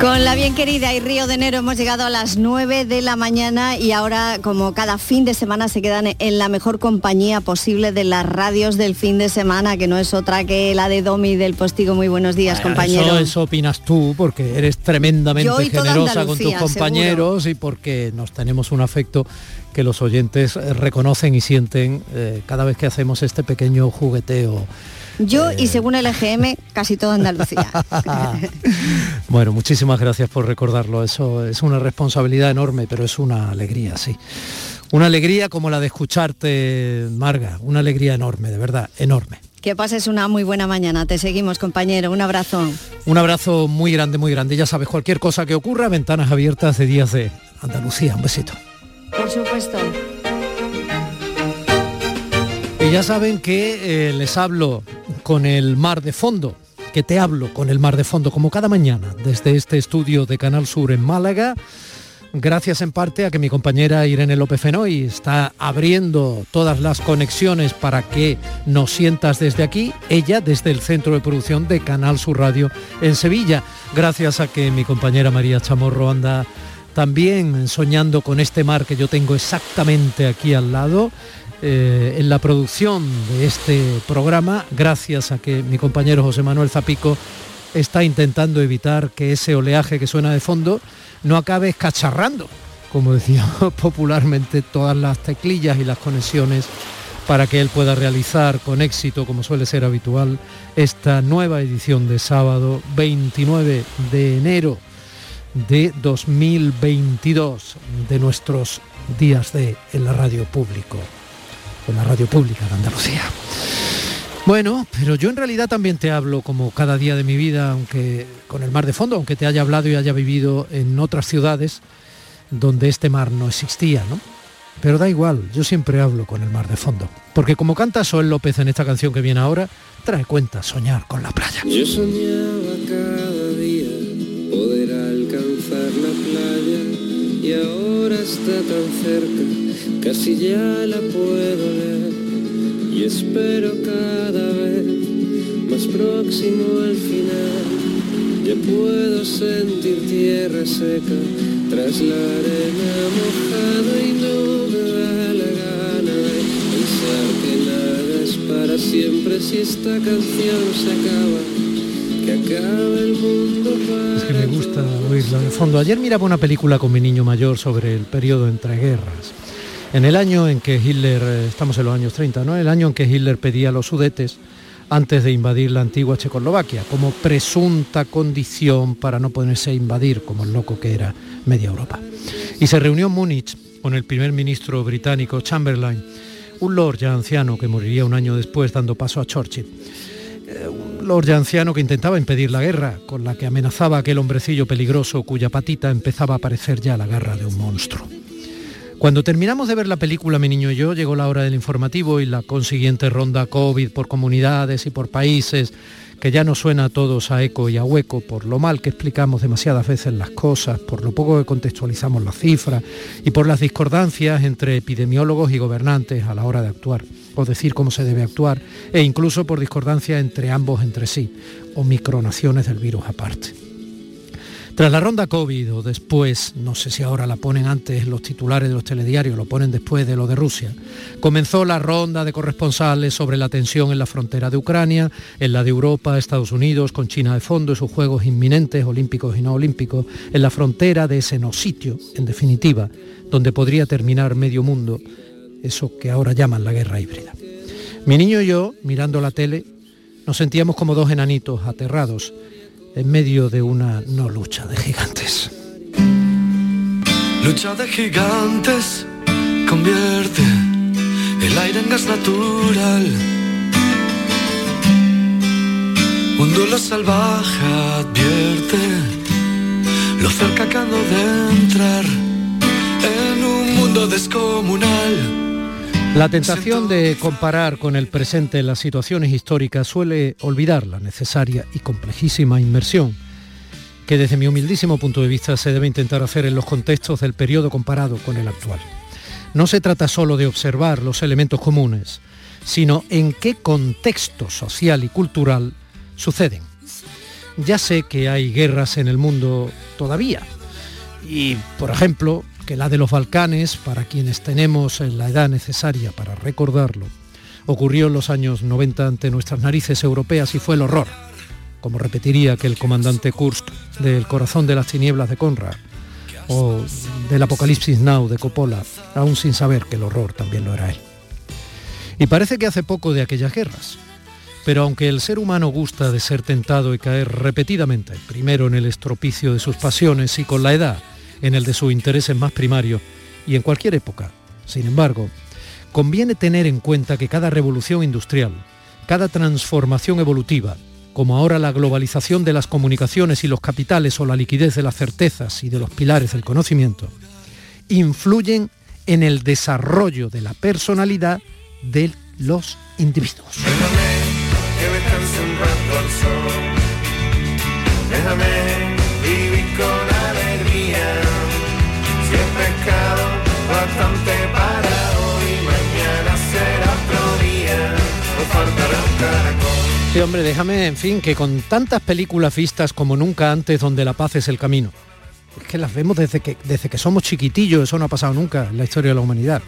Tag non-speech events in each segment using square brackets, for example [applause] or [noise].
Con la bien querida y Río de Enero hemos llegado a las 9 de la mañana y ahora como cada fin de semana se quedan en la mejor compañía posible de las radios del fin de semana, que no es otra que la de Domi del Postigo. Muy buenos días, compañero. Eso, opinas tú, porque eres tremendamente generosa con tus compañeros y porque nos tenemos un afecto que los oyentes reconocen y sienten eh, cada vez que hacemos este pequeño jugueteo yo y según el EGM, casi todo Andalucía. [laughs] bueno, muchísimas gracias por recordarlo. Eso es una responsabilidad enorme, pero es una alegría, sí. Una alegría como la de escucharte, Marga. Una alegría enorme, de verdad, enorme. Que pases una muy buena mañana. Te seguimos, compañero. Un abrazo. Un abrazo muy grande, muy grande. Ya sabes, cualquier cosa que ocurra, ventanas abiertas de Días de Andalucía. Un besito. Por supuesto. Y ya saben que eh, les hablo con el mar de fondo, que te hablo con el mar de fondo, como cada mañana, desde este estudio de Canal Sur en Málaga. Gracias en parte a que mi compañera Irene López Fenoy está abriendo todas las conexiones para que nos sientas desde aquí, ella desde el centro de producción de Canal Sur Radio en Sevilla. Gracias a que mi compañera María Chamorro anda también soñando con este mar que yo tengo exactamente aquí al lado eh, en la producción de este programa, gracias a que mi compañero José Manuel Zapico está intentando evitar que ese oleaje que suena de fondo no acabe escacharrando, como decía [laughs] popularmente, todas las teclillas y las conexiones para que él pueda realizar con éxito, como suele ser habitual, esta nueva edición de sábado 29 de enero de 2022 de nuestros días de en la radio público con la radio pública de Andalucía. Bueno, pero yo en realidad también te hablo como cada día de mi vida, aunque con el mar de fondo, aunque te haya hablado y haya vivido en otras ciudades donde este mar no existía, ¿no? Pero da igual, yo siempre hablo con el mar de fondo. Porque como canta Soel López en esta canción que viene ahora, trae cuenta soñar con la playa. Yo soñaba cada día poder alcanzar la playa está tan cerca casi ya la puedo leer y espero cada vez más próximo al final. Ya puedo sentir tierra seca tras la arena mojada y no me da la gana de pensar que nada es para siempre si esta canción se acaba. Que acaba el mundo para es que me gusta oírla de fondo. Ayer miraba una película con mi niño mayor sobre el periodo entre guerras en el año en que Hitler, eh, estamos en los años 30, ¿no? El año en que Hitler pedía los sudetes antes de invadir la antigua Checoslovaquia, como presunta condición para no ponerse a invadir, como el loco que era media Europa. Y se reunió en Múnich con el primer ministro británico Chamberlain, un lord ya anciano que moriría un año después dando paso a Churchill. Eh, lord anciano que intentaba impedir la guerra, con la que amenazaba aquel hombrecillo peligroso cuya patita empezaba a parecer ya la garra de un monstruo. Cuando terminamos de ver la película Mi Niño y yo, llegó la hora del informativo y la consiguiente ronda COVID por comunidades y por países, que ya nos suena a todos a eco y a hueco por lo mal que explicamos demasiadas veces las cosas, por lo poco que contextualizamos las cifras y por las discordancias entre epidemiólogos y gobernantes a la hora de actuar, o decir cómo se debe actuar, e incluso por discordancias entre ambos entre sí, o micronaciones del virus aparte. Tras la ronda COVID o después, no sé si ahora la ponen antes los titulares de los telediarios, lo ponen después de lo de Rusia, comenzó la ronda de corresponsales sobre la tensión en la frontera de Ucrania, en la de Europa, Estados Unidos, con China de fondo y sus juegos inminentes, olímpicos y no olímpicos, en la frontera de ese no sitio, en definitiva, donde podría terminar medio mundo, eso que ahora llaman la guerra híbrida. Mi niño y yo, mirando la tele, nos sentíamos como dos enanitos aterrados en medio de una no lucha de gigantes. Lucha de gigantes convierte el aire en gas natural. Un duelo salvaje advierte lo cerca que ando de entrar en un mundo descomunal la tentación de comparar con el presente las situaciones históricas suele olvidar la necesaria y complejísima inmersión que desde mi humildísimo punto de vista se debe intentar hacer en los contextos del periodo comparado con el actual. No se trata solo de observar los elementos comunes, sino en qué contexto social y cultural suceden. Ya sé que hay guerras en el mundo todavía. Y, por ejemplo, que la de los Balcanes, para quienes tenemos la edad necesaria para recordarlo, ocurrió en los años 90 ante nuestras narices europeas y fue el horror, como repetiría aquel comandante Kursk del corazón de las tinieblas de Conrad o del Apocalipsis Now de Coppola, aún sin saber que el horror también lo era él. Y parece que hace poco de aquellas guerras, pero aunque el ser humano gusta de ser tentado y caer repetidamente, primero en el estropicio de sus pasiones y con la edad en el de sus intereses más primarios, y en cualquier época, sin embargo, conviene tener en cuenta que cada revolución industrial, cada transformación evolutiva, como ahora la globalización de las comunicaciones y los capitales o la liquidez de las certezas y de los pilares del conocimiento, influyen en el desarrollo de la personalidad de los individuos. Sí, hombre, déjame, en fin, que con tantas películas vistas como nunca antes donde la paz es el camino, es que las vemos desde que, desde que somos chiquitillos, eso no ha pasado nunca en la historia de la humanidad.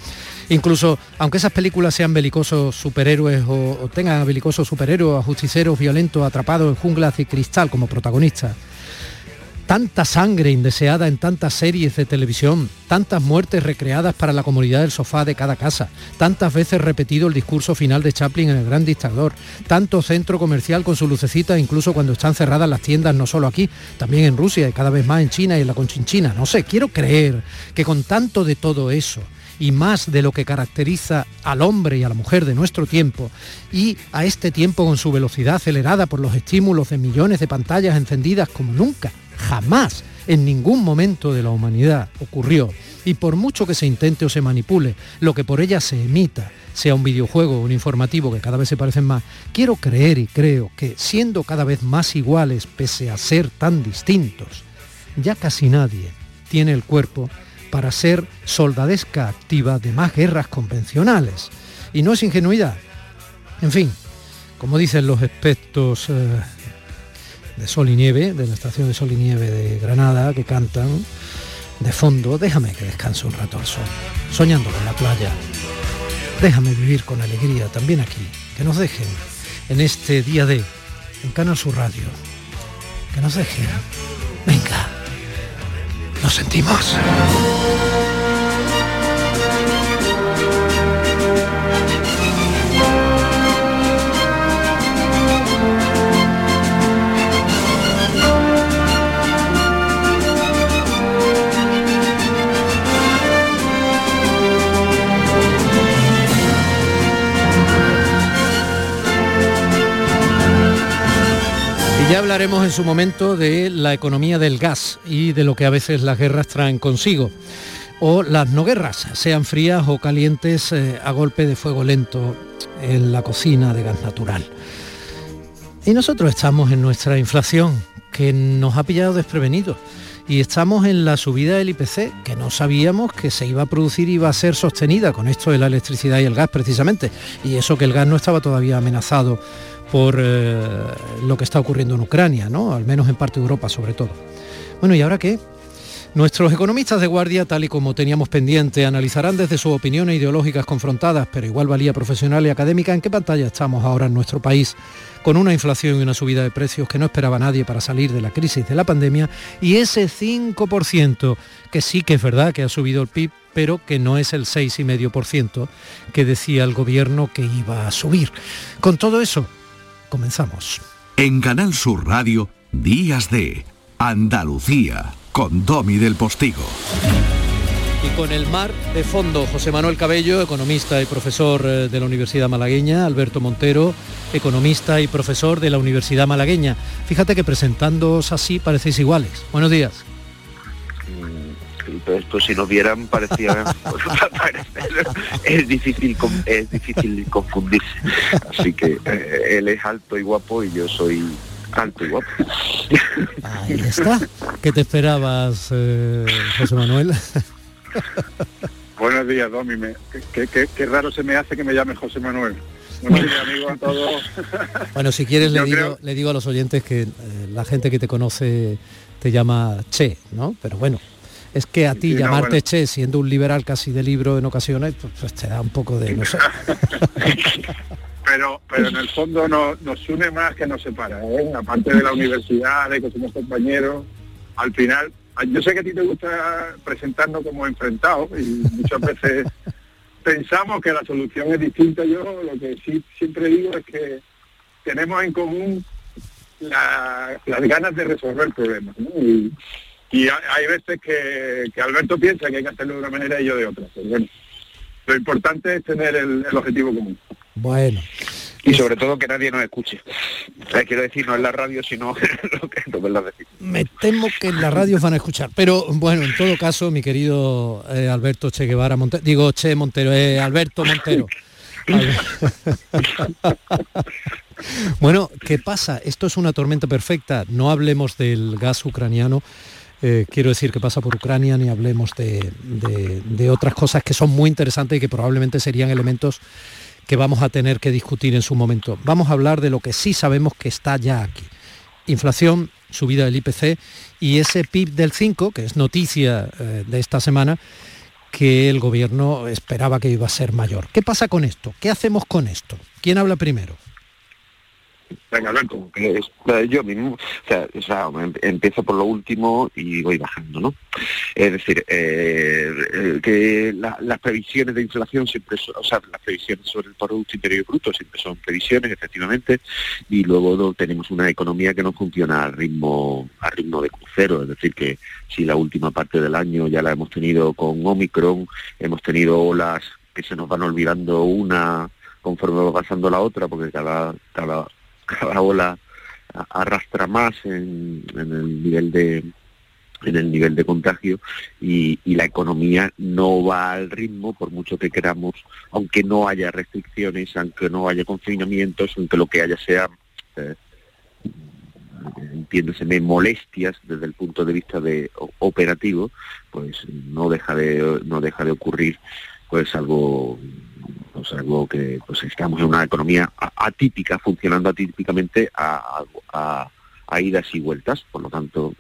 Incluso, aunque esas películas sean belicosos superhéroes o, tengan a belicosos superhéroes, a justiceros violentos atrapados en junglas y cristal como protagonistas, tanta sangre indeseada en tantas series de televisión, tantas muertes recreadas para la comunidad del sofá de cada casa, tantas veces repetido el discurso final de Chaplin en El Gran Dictador, tanto centro comercial con su lucecita incluso cuando están cerradas las tiendas no solo aquí, también en Rusia y cada vez más en China y en la Conchinchina. No sé, quiero creer que con tanto de todo eso, y más de lo que caracteriza al hombre y a la mujer de nuestro tiempo, y a este tiempo con su velocidad acelerada por los estímulos de millones de pantallas encendidas como nunca jamás en ningún momento de la humanidad ocurrió. Y por mucho que se intente o se manipule, lo que por ella se emita, sea un videojuego o un informativo que cada vez se parecen más, quiero creer y creo que siendo cada vez más iguales pese a ser tan distintos, ya casi nadie tiene el cuerpo para ser soldadesca activa de más guerras convencionales. Y no es ingenuidad. En fin, como dicen los expertos eh, de Sol y Nieve, de la estación de Sol y Nieve de Granada, que cantan de fondo, déjame que descanse un rato al sol, soñando con la playa. Déjame vivir con alegría también aquí, que nos dejen en este día de, en Canal Sur Radio, que nos dejen. Nos sentimos. Ya hablaremos en su momento de la economía del gas y de lo que a veces las guerras traen consigo. O las no guerras, sean frías o calientes eh, a golpe de fuego lento en la cocina de gas natural. Y nosotros estamos en nuestra inflación, que nos ha pillado desprevenidos. Y estamos en la subida del IPC, que no sabíamos que se iba a producir y iba a ser sostenida con esto de la electricidad y el gas precisamente. Y eso que el gas no estaba todavía amenazado por eh, lo que está ocurriendo en Ucrania, ¿no? al menos en parte de Europa sobre todo. Bueno, ¿y ahora qué? Nuestros economistas de guardia, tal y como teníamos pendiente, analizarán desde sus opiniones ideológicas confrontadas, pero igual valía profesional y académica, en qué pantalla estamos ahora en nuestro país, con una inflación y una subida de precios que no esperaba nadie para salir de la crisis de la pandemia, y ese 5% que sí que es verdad que ha subido el PIB, pero que no es el 6,5% que decía el gobierno que iba a subir. Con todo eso, Comenzamos. En Canal Sur Radio, Días de Andalucía, con Domi del Postigo. Y con el mar de fondo, José Manuel Cabello, economista y profesor eh, de la Universidad Malagueña, Alberto Montero, economista y profesor de la Universidad Malagueña. Fíjate que presentándoos así parecéis iguales. Buenos días pues, si nos vieran parecía [laughs] [laughs] es difícil es difícil confundirse así que eh, él es alto y guapo y yo soy alto y guapo ahí está ¿qué te esperabas eh, José Manuel? [laughs] buenos días Domi qué, raro se me hace que me llame José Manuel Buenos días, amigos, a todos. Bueno, si quieres le digo, creo- le digo a los oyentes que eh, la gente que te conoce te llama Che, ¿no? Pero bueno, es que a ti Sí, no, llamarte bueno. Che, siendo un liberal casi de libro en ocasiones, pues, pues te da un poco de... No sé. [laughs] pero pero en el fondo nos, nos une más que nos separa, ¿eh? aparte de la universidad, de que somos compañeros, al final, yo sé que a ti te gusta presentarnos como enfrentados y muchas veces [laughs] pensamos que la solución es distinta. Yo lo que sí siempre digo es que tenemos en común la- las ganas de resolver problemas. ¿no? Y, y ha- hay veces que, que Alberto piensa que hay que hacerlo de una manera y yo de otra. Pero bueno, lo importante es tener el- el objetivo común. Bueno, Y sobre todo que nadie nos escuche. Quiero decir, no en la radio, sino [laughs] lo que no la decir. me temo que en la radio van a escuchar. Pero bueno, en todo caso, mi querido eh, Alberto Che Guevara Montero, digo Che Montero, eh, Alberto Montero. [laughs] bueno, ¿qué pasa? Esto es una tormenta perfecta. No hablemos del gas ucraniano. Eh, quiero decir que pasa por Ucrania, ni hablemos de, otras cosas que son muy interesantes y que probablemente serían elementos que vamos a tener que discutir en su momento. Vamos a hablar de lo que sí sabemos que está ya aquí. Inflación, subida del IPC y ese PIB del 5, que es noticia eh, de esta semana, que el gobierno esperaba que iba a ser mayor. ¿Qué pasa con esto? ¿Qué hacemos con esto? ¿Quién habla primero? Venga, es- eh, yo mismo, o sea, o em- empiezo por lo último y voy bajando, ¿no? Es decir, eh, que la- las previsiones de inflación siempre son, o sea, las previsiones sobre el Producto Interior Bruto siempre son previsiones, efectivamente, y luego tenemos una economía que no funciona a ritmo, a ritmo de crucero, es decir, que si la última parte del año ya la hemos tenido con Omicron, hemos tenido olas que se nos van olvidando una conforme va pasando la otra, porque cada, cada, cada ola arrastra más en, el nivel de en el nivel de contagio y, la economía no va al ritmo por mucho que queramos, aunque no haya restricciones, aunque no haya confinamientos, aunque lo que haya sea eh, entiéndeseme molestias desde el punto de vista de operativo, pues no deja de no deja de ocurrir pues algo pues algo que pues estamos en una economía atípica funcionando atípicamente a, idas y vueltas por lo tanto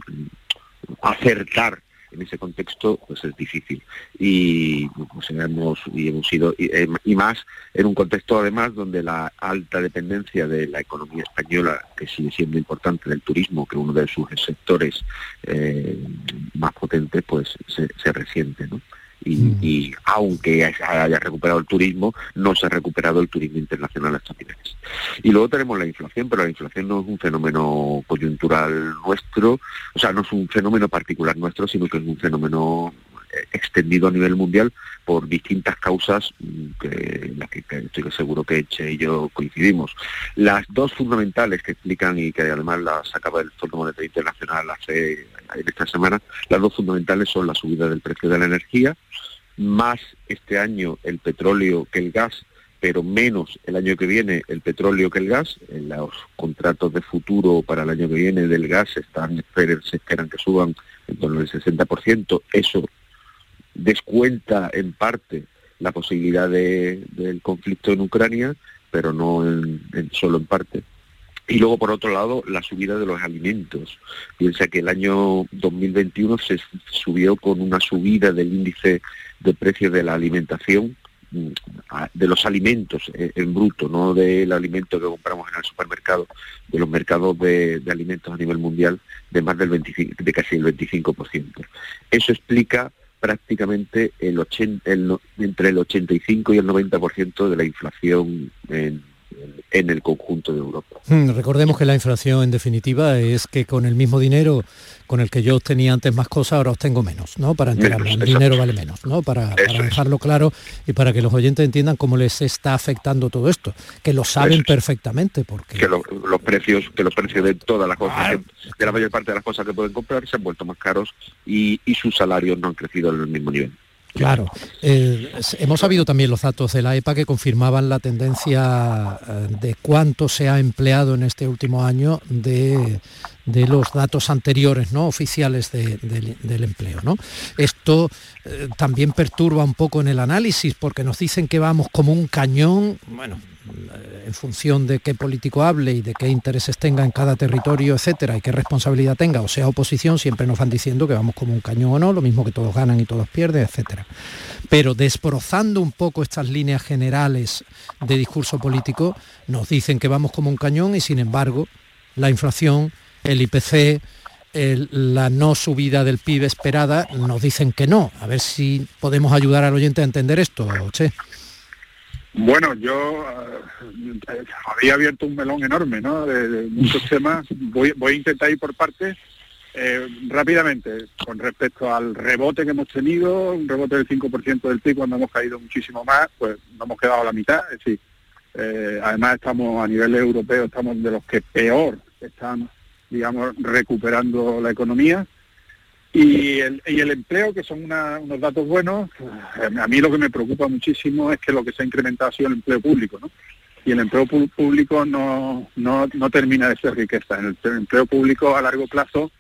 acertar en ese contexto pues es difícil y pues hemos y hemos sido y, eh, y más en un contexto además donde la alta dependencia de la economía española que sigue siendo importante del turismo que uno de sus sectores eh, más potentes pues se, se resiente ¿no? Y, Mm. y aunque haya recuperado el turismo, no se ha recuperado el turismo internacional a estos niveles. Y luego tenemos la inflación, pero la inflación no es un fenómeno coyuntural nuestro, o sea, no es un fenómeno particular nuestro, sino que es un fenómeno eh, extendido a nivel mundial por distintas causas mm, que, en las que, que estoy seguro que Eche y yo coincidimos. Las dos fundamentales que explican y que además las acaba el Fondo Monetario Internacional hace en esta semana, las dos fundamentales son la subida del precio de la energía, más este año el petróleo que el gas, pero menos el año que viene el petróleo que el gas. En los contratos de futuro para el año que viene del gas están, se esperan que suban en torno al 60%. Eso descuenta en parte la posibilidad de- del conflicto en Ucrania, pero no en- solo en parte. Y luego, por otro lado, la subida de los alimentos. Piensa que el año 2021 se subió con una subida del índice de precios de la alimentación, mm, de los alimentos eh, en bruto, no del alimento que compramos en el supermercado, de los mercados de, alimentos a nivel mundial, de más del 25, de casi el 25%. Eso explica prácticamente el 80, el entre el 85 y el 90% de la inflación en, en el conjunto de Europa. Hmm, Recordemos que la inflación en definitiva es que con el mismo dinero con el que yo obtenía antes más cosas, ahora obtengo menos, ¿no? Para enterarme, el dinero vale menos, ¿no? Para, para Eso es. dejarlo claro y para que los oyentes entiendan cómo les está afectando todo esto, que lo saben es. perfectamente, porque que lo- los precios que los precios de todas las cosas que- de la mayor parte de las cosas que pueden comprar se han vuelto más caros y, y sus salarios no han crecido en el mismo nivel Claro, eh, hemos sabido también los datos de la EPA que confirmaban la tendencia eh, de cuánto se ha empleado en este último año de, de los datos anteriores, ¿no? oficiales de- del- del empleo. ¿no? Esto eh, también perturba un poco en el análisis porque nos dicen que vamos como un cañón, bueno, en función de qué político hable y de qué intereses tenga en cada territorio, etcétera, y qué responsabilidad tenga, o sea oposición, siempre nos van diciendo que vamos como un cañón o no, lo mismo que todos ganan y todos pierden, etcétera. Pero desbrozando un poco estas líneas generales de discurso político, nos dicen que vamos como un cañón y sin embargo la inflación, el IPC, la no subida del PIB esperada, nos dicen que no. A ver si podemos ayudar al oyente a entender esto, Che. Bueno, yo eh, había abierto un melón enorme, ¿no? De, muchos [laughs] temas. Voy, voy, a intentar ir por partes eh, rápidamente con respecto al rebote que hemos tenido, un rebote del 5% del PIB cuando hemos caído muchísimo más, pues no hemos quedado a la mitad. Es decir, eh, además estamos a nivel europeo, estamos de los que peor están, digamos, recuperando la economía. Y el, y el empleo, que son unos datos buenos, a mí lo que me preocupa muchísimo es que lo que se ha incrementado ha sido el empleo público, ¿no? Y el empleo público no, no, no termina de ser riqueza. El empleo público a largo plazo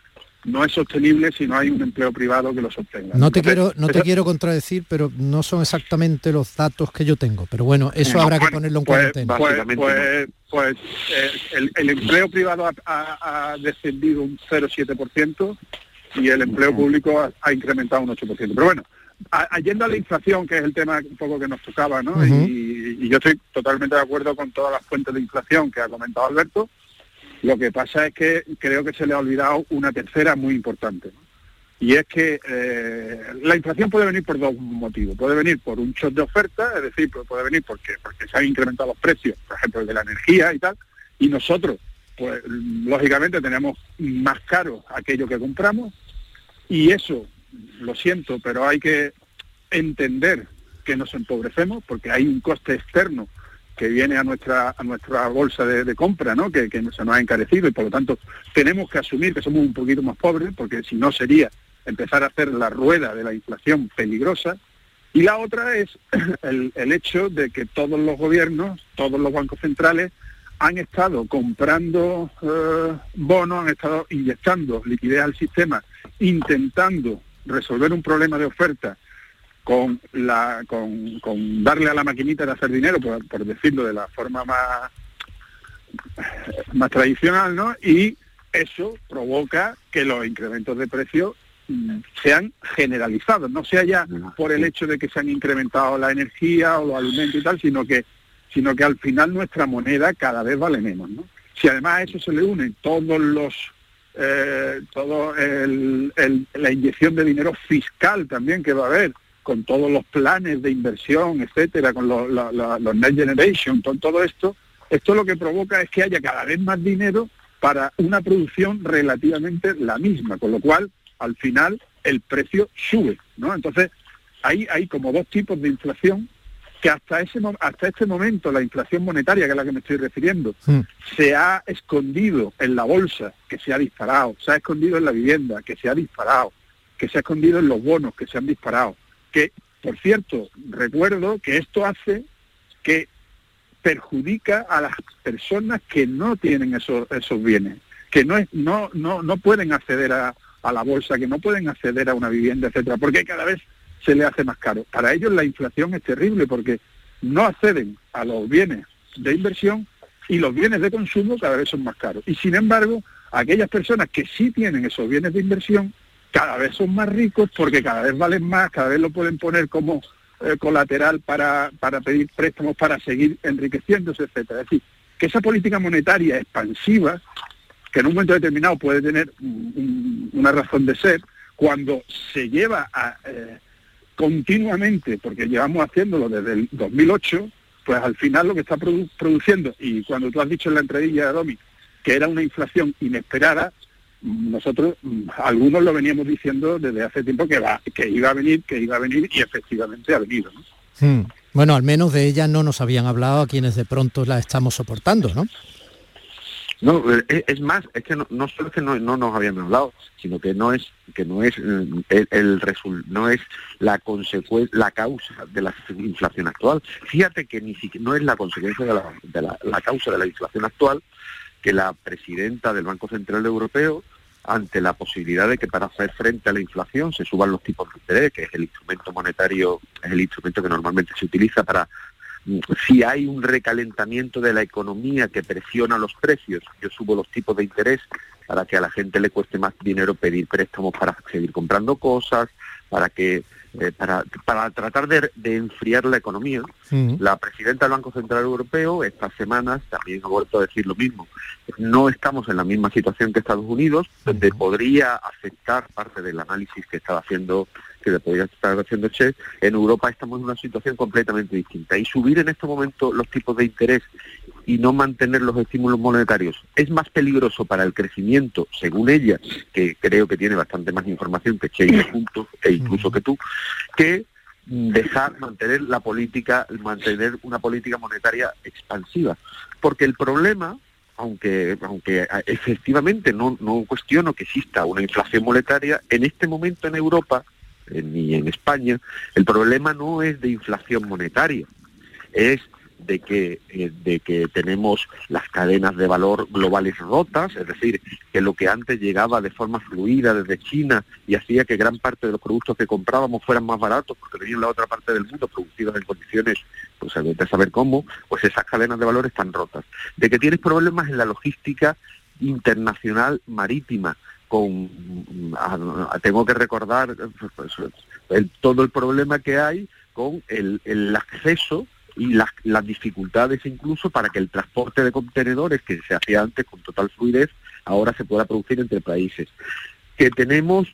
no es sostenible si no hay un empleo privado que lo sostenga. No te quiero, no te quiero contradecir, pero no son exactamente los datos que yo tengo. Pero bueno, eso habrá que ponerlo en pues, cuarentena. Pues, pues, pues eh, el, el, empleo privado ha, ha, descendido un 0,7% y el empleo público ha, incrementado un 8%. Pero bueno, yendo a la inflación, que es el tema un poco que nos tocaba, ¿no? y, y, yo estoy totalmente de acuerdo con todas las fuentes de inflación que ha comentado Alberto. Lo que pasa es que creo que se le ha olvidado una tercera muy importante. Y es que eh, la inflación puede venir por dos motivos. Puede venir por un shock de oferta, es decir, puede venir porque, porque se han incrementado los precios, por ejemplo, el de la energía y tal, y nosotros, pues lógicamente tenemos más caro aquello que compramos, y eso, lo siento, pero hay que entender que nos empobrecemos, porque hay un coste externo que viene a nuestra a nuestra bolsa de, compra, ¿no? Que, se nos ha encarecido y por lo tanto tenemos que asumir que somos un poquito más pobres, porque si no sería empezar a hacer la rueda de la inflación peligrosa. Y la otra es [clears throat] el hecho de que todos los gobiernos, todos los bancos centrales han estado comprando eh, bonos, han estado inyectando liquidez al sistema, intentando resolver un problema de oferta con, la, con, darle a la maquinita de hacer dinero, por, decirlo de la forma más, más tradicional, ¿no? Y eso provoca que los incrementos de precios mm, sean generalizados, no sea ya por el hecho de que se han incrementado la energía o los alimentos y tal, sino que, sino que al final nuestra moneda cada vez vale menos, ¿no? Si además a eso se le unen todos los eh, todo la inyección de dinero fiscal también que va a haber con todos los planes de inversión, etcétera, con los, Next Generation, con todo esto, esto lo que provoca es que haya cada vez más dinero para una producción relativamente la misma, con lo cual al final el precio sube, ¿no? Entonces hay, hay como dos tipos de inflación que hasta ese hasta este momento la inflación monetaria, que es la que me estoy refiriendo, hmm. se ha escondido en la bolsa, que se ha disparado, se ha escondido en la vivienda, que se ha disparado, que se ha escondido en los bonos, que se han disparado que, por cierto, recuerdo que esto hace que perjudica a las personas que no tienen esos, esos bienes, que no, es, no, no, no pueden acceder a, a la bolsa, que no pueden acceder a una vivienda, etcétera, porque cada vez se le hace más caro. Para ellos la inflación es terrible porque no acceden a los bienes de inversión y los bienes de consumo cada vez son más caros. Y sin embargo, aquellas personas que sí tienen esos bienes de inversión cada vez son más ricos porque cada vez valen más, cada vez lo pueden poner como eh, colateral para, para pedir préstamos, para seguir enriqueciéndose, etcétera. Es decir, que esa política monetaria expansiva, que en un momento determinado puede tener una razón de ser, cuando se lleva a, eh, continuamente, porque llevamos haciéndolo desde el 2008, pues al final lo que está produciendo, y cuando tú has dicho en la entradilla de Domi, que era una inflación inesperada, nosotros algunos lo veníamos diciendo desde hace tiempo que va que iba a venir que iba a venir y efectivamente ha venido hmm. bueno al menos de ella no nos habían hablado a quienes de pronto la estamos soportando no no eh, es más es que no, solo es que no, nos habían hablado sino que no es que no es mm, el, el no es la consecuencia la causa de la inflación actual. Fíjate que ni siquiera no es la consecuencia de la, de la causa de la inflación actual que la presidenta del Banco Central Europeo, ante la posibilidad de que para hacer frente a la inflación se suban los tipos de interés, que es el instrumento monetario, es el instrumento que normalmente se utiliza para si hay un recalentamiento de la economía que presiona los precios, yo subo los tipos de interés para que a la gente le cueste más dinero pedir préstamos para seguir comprando cosas, para que eh, para, para tratar de, enfriar la economía. La presidenta del Banco Central Europeo estas semanas también ha vuelto a decir lo mismo. No estamos en la misma situación que Estados Unidos, donde podría afectar parte del análisis que estaba haciendo que le podría estar haciendo Che, en Europa estamos en una situación completamente distinta. Y subir en este momento los tipos de interés y no mantener los estímulos monetarios es más peligroso para el crecimiento, según ella, que creo que tiene bastante más información que Che y juntos, e incluso que tú, que dejar mantener la política, mantener una política monetaria expansiva. Porque el problema, aunque, aunque efectivamente no, no cuestiono que exista una inflación monetaria, en este momento en Europa, ni en España, el problema no es de inflación monetaria, es de que, eh, de que tenemos las cadenas de valor globales rotas, es decir, que lo que antes llegaba de forma fluida desde China y hacía que gran parte de los productos que comprábamos fueran más baratos porque venían la otra parte del mundo producidos en condiciones, pues de saber cómo, pues esas cadenas de valor están rotas. De que tienes problemas en la logística internacional marítima, con tengo que recordar pues, todo el problema que hay con el, el acceso y las, las dificultades incluso para que el transporte de contenedores que se hacía antes con total fluidez ahora se pueda producir entre países. Que tenemos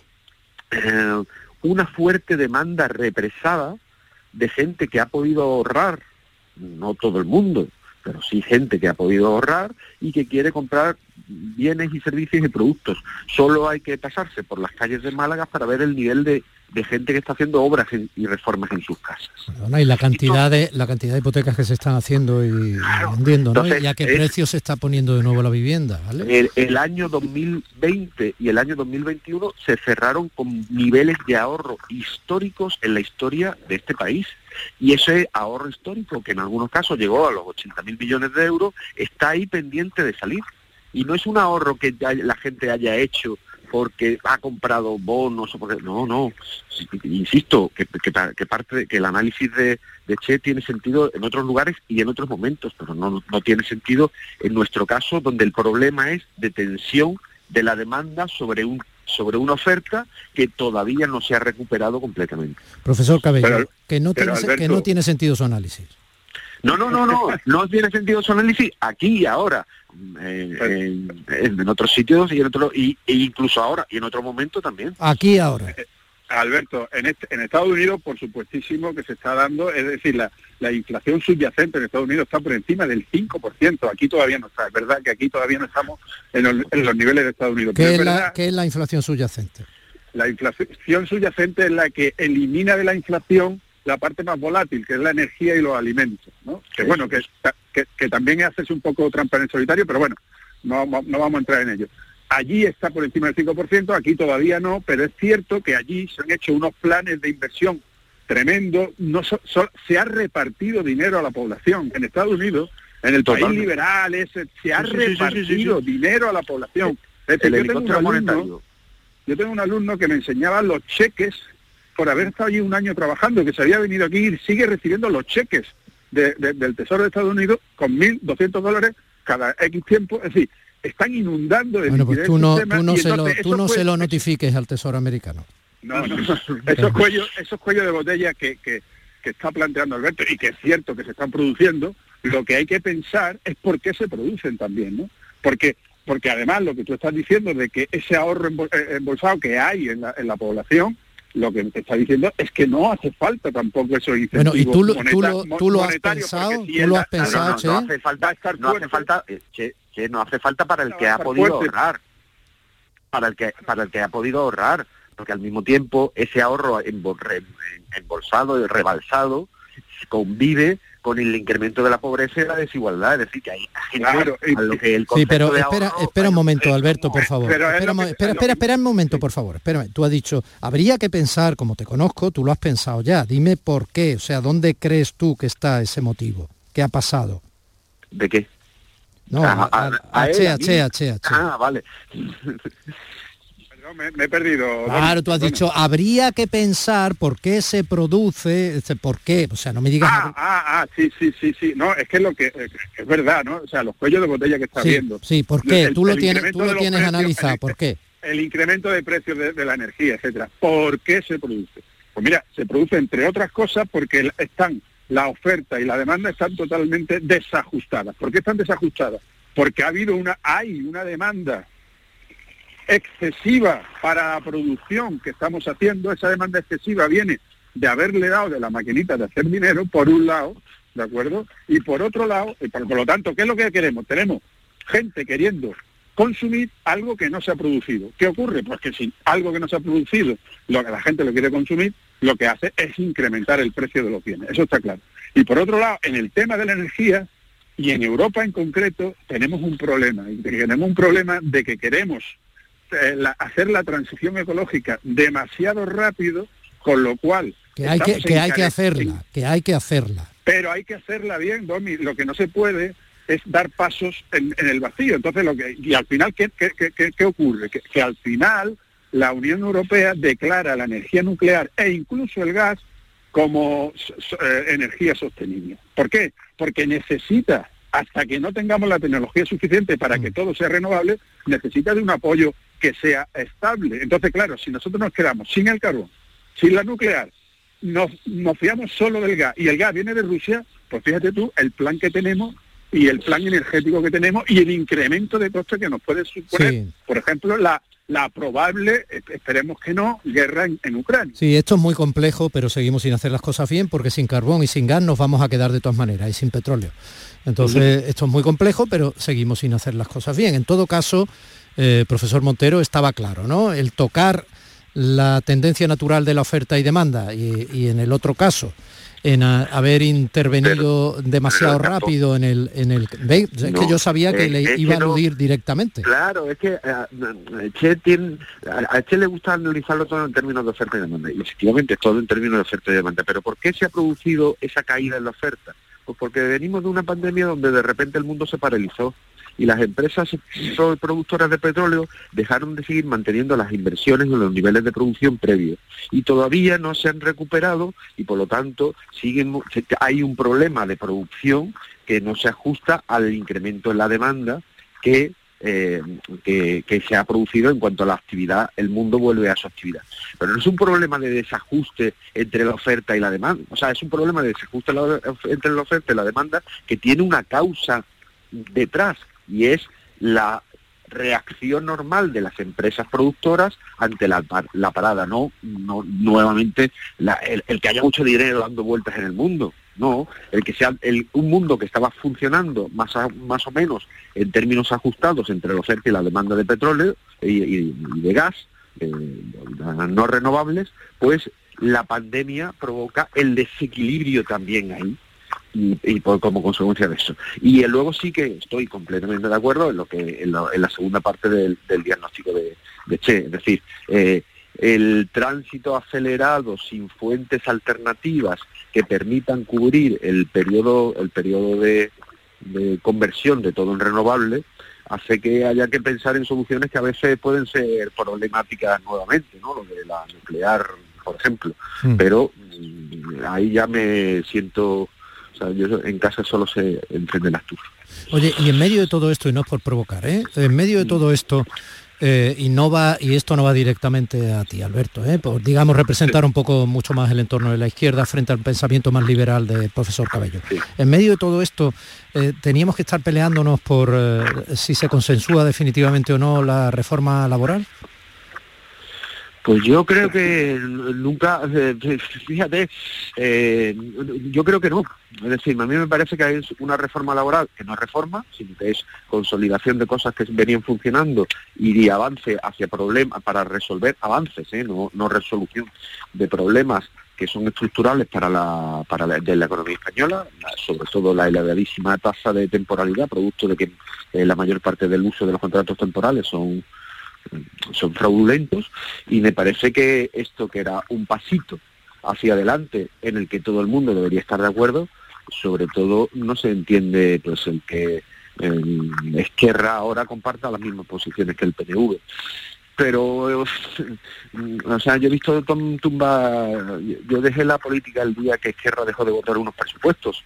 eh, una fuerte demanda represada de gente que ha podido ahorrar, no todo el mundo, pero sí gente que ha podido ahorrar y que quiere comprar bienes y servicios y productos. Solo hay que pasarse por las calles de Málaga para ver el nivel de, de gente que está haciendo obras y reformas en sus casas. y la cantidad de la cantidad de hipotecas que se están haciendo y vendiendo, ¿no? y a qué precio se está poniendo de nuevo la vivienda, El, año 2020 y el año 2021 se cerraron con niveles de ahorro históricos en la historia de este país. Y ese ahorro histórico, que en algunos casos llegó a los 80 mil millones de euros, está ahí pendiente de salir. Y no es un ahorro que la gente haya hecho porque ha comprado bonos o porque no no. Insisto que, que, parte que el análisis de, de, Che tiene sentido en otros lugares y en otros momentos pero no, no tiene sentido en nuestro caso donde el problema es de tensión de la demanda sobre un sobre una oferta que todavía no se ha recuperado completamente. Profesor Cabello que no tiene, que no tiene sentido su análisis no, no, no, no, no tiene sentido su análisis aquí y ahora, en, otros sitios y en otro, y, e incluso ahora y en otro momento también. Aquí y ahora. Eh, Alberto, en, este, en Estados Unidos, por supuestísimo que se está dando, es decir, la, la inflación subyacente en Estados Unidos está por encima del 5%, aquí todavía no está, es verdad que aquí todavía no estamos en los, niveles de Estados Unidos. ¿Qué, es, la, ¿Qué es la inflación subyacente? La inflación subyacente es la que elimina de la inflación la parte más volátil, que es la energía y los alimentos, ¿no? Que bueno, que, que, también hace un poco trampa en el solitario, pero bueno, no, no vamos a entrar en ello. Allí está por encima del 5%, aquí todavía no, pero es cierto que allí se han hecho unos planes de inversión tremendos, no se ha repartido dinero a la población. En Estados Unidos, en el país liberal, se ha repartido dinero a la población. yo, tengo un alumno, yo tengo un alumno que me enseñaba los cheques por haber estado allí un año trabajando, que se había venido aquí y sigue recibiendo los cheques del Tesoro de Estados Unidos con 1.200 dólares cada X tiempo. Es decir, están inundando de bueno, pues tú no, tú no, se, lo, tú no se lo notifiques al Tesoro americano. No, no, [laughs] esos cuellos, esos cuellos de botella que, que, que está planteando Alberto y que es cierto que se están produciendo, lo que hay que pensar es por qué se producen también, ¿no? Porque porque además lo que tú estás diciendo de que ese ahorro eh, embolsado que hay en la, en la población lo que te está diciendo es que no hace falta tampoco eso Bueno, ¿y tú, lo, tú, lo, tú lo has pensado? ¿Tú lo has pensado, no, no, hace falta, no hace falta, eh, che, no hace falta para el que ha podido ahorrar. Para el que, para el que ha podido ahorrar. Porque al mismo tiempo ese ahorro embolsado y rebalsado convive con el incremento de la pobreza y la desigualdad, es decir, que hay gente a lo que el Sí, pero espera, espera un momento, Alberto, por favor. espera, espera, espera, un momento, por favor. Espérame, tú has dicho, habría que pensar, como te conozco, tú lo has pensado ya, dime por qué, o sea, ¿dónde crees tú que está ese motivo? ¿Qué ha pasado? ¿De qué? No, a, a, a, Ah, vale. Me, he perdido. Claro, tú has dicho, habría que pensar por qué se produce, este, por qué, o sea, no me digas... Ah, ah, ah, sí, sí, sí, sí, no, es que es lo que, es verdad, ¿no? O sea, los cuellos de botella que está viendo. Sí, ¿por qué? tú lo tienes, tú lo tienes analizado, ¿por qué? El incremento de precios de, la energía, etcétera. ¿Por qué se produce? Pues mira, se produce entre otras cosas porque están la oferta y la demanda están totalmente desajustadas. ¿Por qué están desajustadas? Porque ha habido una, hay una demanda excesiva para la producción que estamos haciendo, esa demanda excesiva viene de haberle dado de la maquinita de hacer dinero, por un lado, ¿de acuerdo? Y por otro lado, y por, lo tanto, ¿qué es lo que queremos? Tenemos gente queriendo consumir algo que no se ha producido. ¿Qué ocurre? Pues que si algo que no se ha producido, lo que la gente lo quiere consumir, lo que hace es incrementar el precio de los bienes. Eso está claro. Y por otro lado, en el tema de la energía, y en Europa en concreto, tenemos un problema. Y tenemos un problema de que queremos eh, hacer la transición ecológica demasiado rápido, con lo cual... Que hay que, que hay que hacerla, que hay que hacerla. Pero hay que hacerla bien, Domi. Lo que no se puede es dar pasos en, el vacío. Entonces, lo que, y al final, ¿qué, qué, ocurre? Que, al final la Unión Europea declara la energía nuclear e incluso el gas como eh, energía sostenible. ¿Por qué? Porque necesita, hasta que no tengamos la tecnología suficiente para que mm. todo sea renovable, necesita de un apoyo que sea estable. Entonces, claro, si nosotros nos quedamos sin el carbón, sin la nuclear, nos, nos fiamos solo del gas y el gas viene de Rusia, pues fíjate tú el plan que tenemos y el plan energético que tenemos y el incremento de costes que nos puede suponer, por ejemplo, la, la probable, esperemos que no, guerra en, Ucrania. Sí, esto es muy complejo, pero seguimos sin hacer las cosas bien porque sin carbón y sin gas nos vamos a quedar de todas maneras y sin petróleo. Entonces, esto es muy complejo, pero seguimos sin hacer las cosas bien. En todo caso, eh, profesor Montero, estaba claro, ¿no? El tocar la tendencia natural de la oferta y demanda y, en el otro caso en haber intervenido demasiado rápido en el en el ¿Veis? es que yo sabía que le iba a aludir directamente claro es que a, che tiene, a, Che le gusta analizarlo todo en términos de oferta y demanda y efectivamente todo en términos de oferta y demanda pero ¿por qué se ha producido esa caída en la oferta? pues porque venimos de una pandemia donde de repente el mundo se paralizó y las empresas productoras de petróleo dejaron de seguir manteniendo las inversiones en los niveles de producción previos y todavía no se han recuperado y por lo tanto siguen, hay un problema de producción que no se ajusta al incremento en la demanda que eh, que, se ha producido en cuanto a la actividad, el mundo vuelve a su actividad. Pero no es un problema de desajuste entre la oferta y la demanda, o sea, es un problema de desajuste entre la oferta y la demanda que tiene una causa detrás, y es la reacción normal de las empresas productoras ante la, parada, no, no nuevamente el, que haya mucho dinero dando vueltas en el mundo, no, el que sea un mundo que estaba funcionando más, más o menos en términos ajustados entre la oferta y la demanda de petróleo y, de gas, eh, no renovables, pues la pandemia provoca el desequilibrio también ahí y, como consecuencia de eso. Y luego sí que estoy completamente de acuerdo en lo que en, la segunda parte del, diagnóstico de, Che, es decir, eh, el tránsito acelerado sin fuentes alternativas que permitan cubrir el periodo el periodo de, conversión de todo en renovable hace que haya que pensar en soluciones que a veces pueden ser problemáticas nuevamente, ¿no? Lo de la nuclear, por ejemplo. Mm. Pero mm, ahí ya me siento yo en casa solo se enciende la estufa. Oye, y en medio de todo esto, y no es por provocar, ¿eh? en medio de todo esto, eh, y no va y esto no va directamente a ti Alberto ¿eh? por digamos representar un poco mucho más el entorno de la izquierda frente al pensamiento más liberal del profesor Cabello en medio de todo esto eh, teníamos que estar peleándonos por si se consensúa definitivamente o no la reforma laboral pues yo creo que nunca, eh, fíjate, eh, yo creo que no. Es decir, a mí me parece que es una reforma laboral que no es reforma, sino que es consolidación de cosas que venían funcionando y avance hacia problemas para resolver avances, ¿eh? no, no resolución de problemas que son estructurales para la, para la, de la economía española, sobre todo la elevadísima tasa de temporalidad, producto de que la mayor parte del uso de los contratos temporales son son fraudulentos y me parece que esto que era un pasito hacia adelante en el que todo el mundo debería estar de acuerdo, sobre todo no se entiende pues el que Esquerra ahora comparta las mismas posiciones que el PNV. pero [laughs] o sea yo he visto tumba yo dejé la política el día que Esquerra dejó de votar unos presupuestos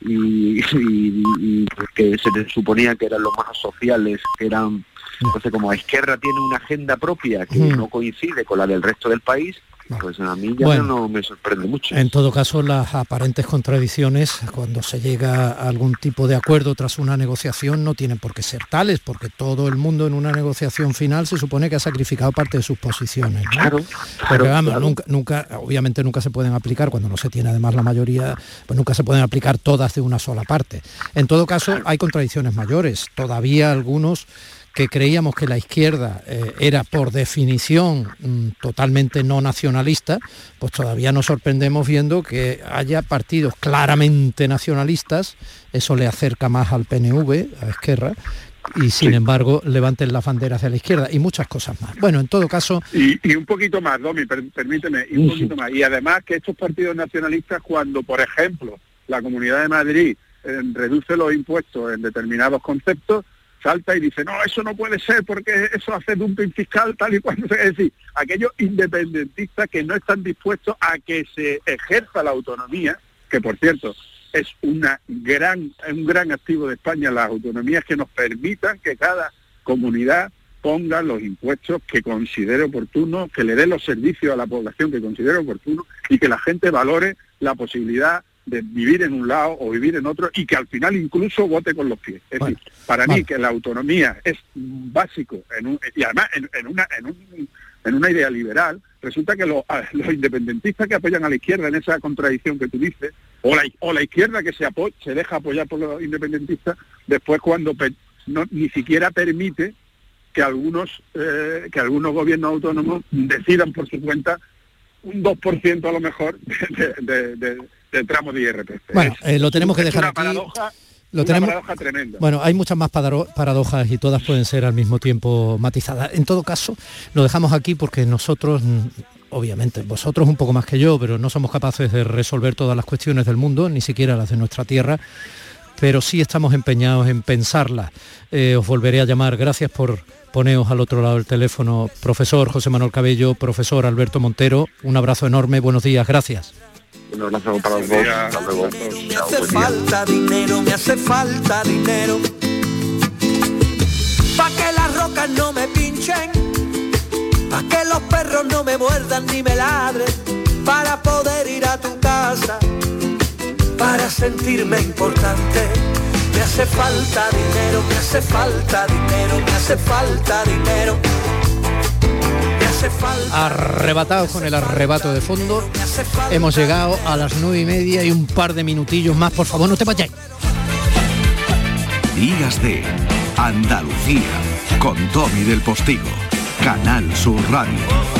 y, [laughs] que se suponía que eran los más sociales que eran entonces como Esquerra tiene una agenda propia que no coincide con la del resto del país pues a mí ya no me sorprende mucho. En todo caso, las aparentes contradicciones, cuando se llega a algún tipo de acuerdo tras una negociación, no tienen por qué ser tales, porque todo el mundo en una negociación final se supone que ha sacrificado parte de sus posiciones. Claro, Porque vamos, Nunca, nunca, obviamente nunca se pueden aplicar, cuando no se tiene además la mayoría, pues nunca se pueden aplicar todas de una sola parte. En todo caso, hay contradicciones mayores. Todavía algunos que creíamos que la izquierda eh, era por definición mm, totalmente no nacionalista, pues todavía nos sorprendemos viendo que haya partidos claramente nacionalistas, eso le acerca más al PNV, a Esquerra, y sin embargo levanten las banderas de la izquierda y muchas cosas más. Bueno, en todo caso... Y, un poquito más, Domi, permíteme, y un poquito más. Y además que estos partidos nacionalistas, cuando, por ejemplo, la Comunidad de Madrid eh, reduce los impuestos en determinados conceptos, salta y dice, no, eso no puede ser porque eso hace dumping fiscal tal y cual. [laughs] Es decir, aquellos independentistas que no están dispuestos a que se ejerza la autonomía, que por cierto es una gran, un gran activo de España, las autonomías que nos permitan que cada comunidad ponga los impuestos que considere oportuno, que le dé los servicios a la población que considere oportuno y que la gente valore la posibilidad de vivir en un lado o vivir en otro y que al final incluso vote con los pies. Es decir, para mí que la autonomía es básico en y además en, una, en, una idea liberal, resulta que los, independentistas que apoyan a la izquierda en esa contradicción que tú dices, o la, o la izquierda que se, se deja apoyar por los independentistas, después cuando no, ni siquiera permite que algunos, eh, que algunos gobiernos autónomos decidan por su cuenta un 2% a lo mejor de del tramo de IRPF. Bueno, eh, lo tenemos que dejar aquí. Paradoja, lo tenemos... paradoja tremenda. Bueno, hay muchas más paradojas y todas pueden ser al mismo tiempo matizadas. En todo caso, lo dejamos aquí porque nosotros, mm, obviamente, vosotros un poco más que yo, pero no somos capaces de resolver todas las cuestiones del mundo, ni siquiera las de nuestra tierra, pero sí estamos empeñados en pensarlas. Eh, os volveré a llamar. Gracias por poneros al otro lado del teléfono. Profesor José Manuel Cabello, profesor Alberto Montero, un abrazo enorme, buenos días, gracias. Un abrazo para los dos. Me hace falta dinero, me hace falta dinero. Pa' que las rocas no me pinchen. Pa' que los perros no me muerdan ni me ladren. Para poder ir a tu casa. Para sentirme importante. Me hace falta dinero, me hace falta dinero, me hace falta dinero Arrebatados con el arrebato de fondo, hemos llegado a las nueve y media y un par de minutillos más. Por favor, no te vayáis. Días de Andalucía con Tommy del Postigo, Canal Sur Radio.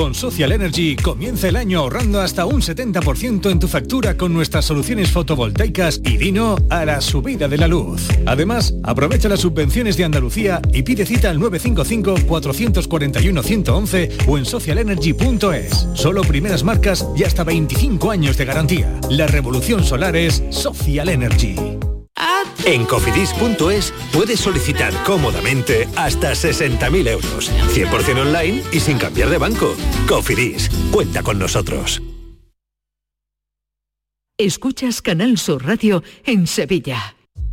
Con Social Energy comienza el año ahorrando hasta un 70% en tu factura con nuestras soluciones fotovoltaicas y vino a la subida de la luz. Además, aprovecha las subvenciones de Andalucía y pide cita al 955-441-111 o en socialenergy.es. Solo primeras marcas y hasta 25 años de garantía. La revolución solar es Social Energy. En cofidis.es puedes solicitar cómodamente hasta 60.000 euros, 100% online y sin cambiar de banco. Cofidis, cuenta con nosotros. Escuchas Canal Sur Radio en Sevilla.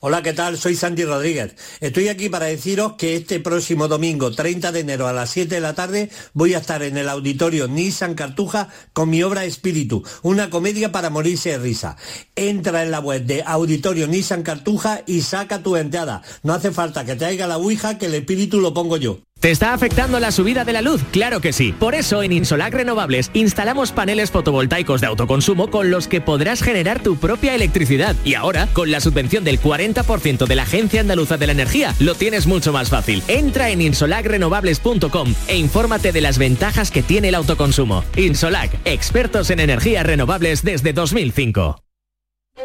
Hola, ¿qué tal? Soy Santi Rodríguez. Estoy aquí para deciros que este próximo domingo, 30 de enero a las 7 de la tarde, voy a estar en el auditorio Nissan Cartuja con mi obra Espíritu, una comedia para morirse de risa. Entra en la web de Auditorio Nissan Cartuja y saca tu entrada. No hace falta que traiga la Ouija, que el espíritu lo pongo yo. ¿Te está afectando la subida de la luz? Claro que sí. Por eso en Insolac Renovables instalamos paneles fotovoltaicos de autoconsumo con los que podrás generar tu propia electricidad. Y ahora, con la subvención del 40% de la Agencia Andaluza de la Energía, lo tienes mucho más fácil. Entra en insolacrenovables.com e infórmate de las ventajas que tiene el autoconsumo. Insolac, expertos en energías renovables desde 2005.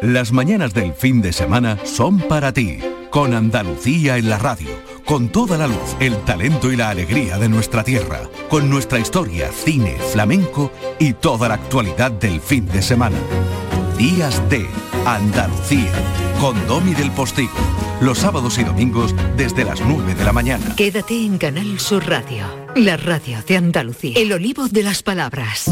Las mañanas del fin de semana son para ti, con Andalucía en la radio, con toda la luz, el talento y la alegría de nuestra tierra, con nuestra historia, cine, flamenco y toda la actualidad del fin de semana. Días de Andalucía, con Domi del Postigo, los sábados y domingos desde las 9 de la mañana. Quédate en Canal Sur Radio, la radio de Andalucía. El olivo de las palabras.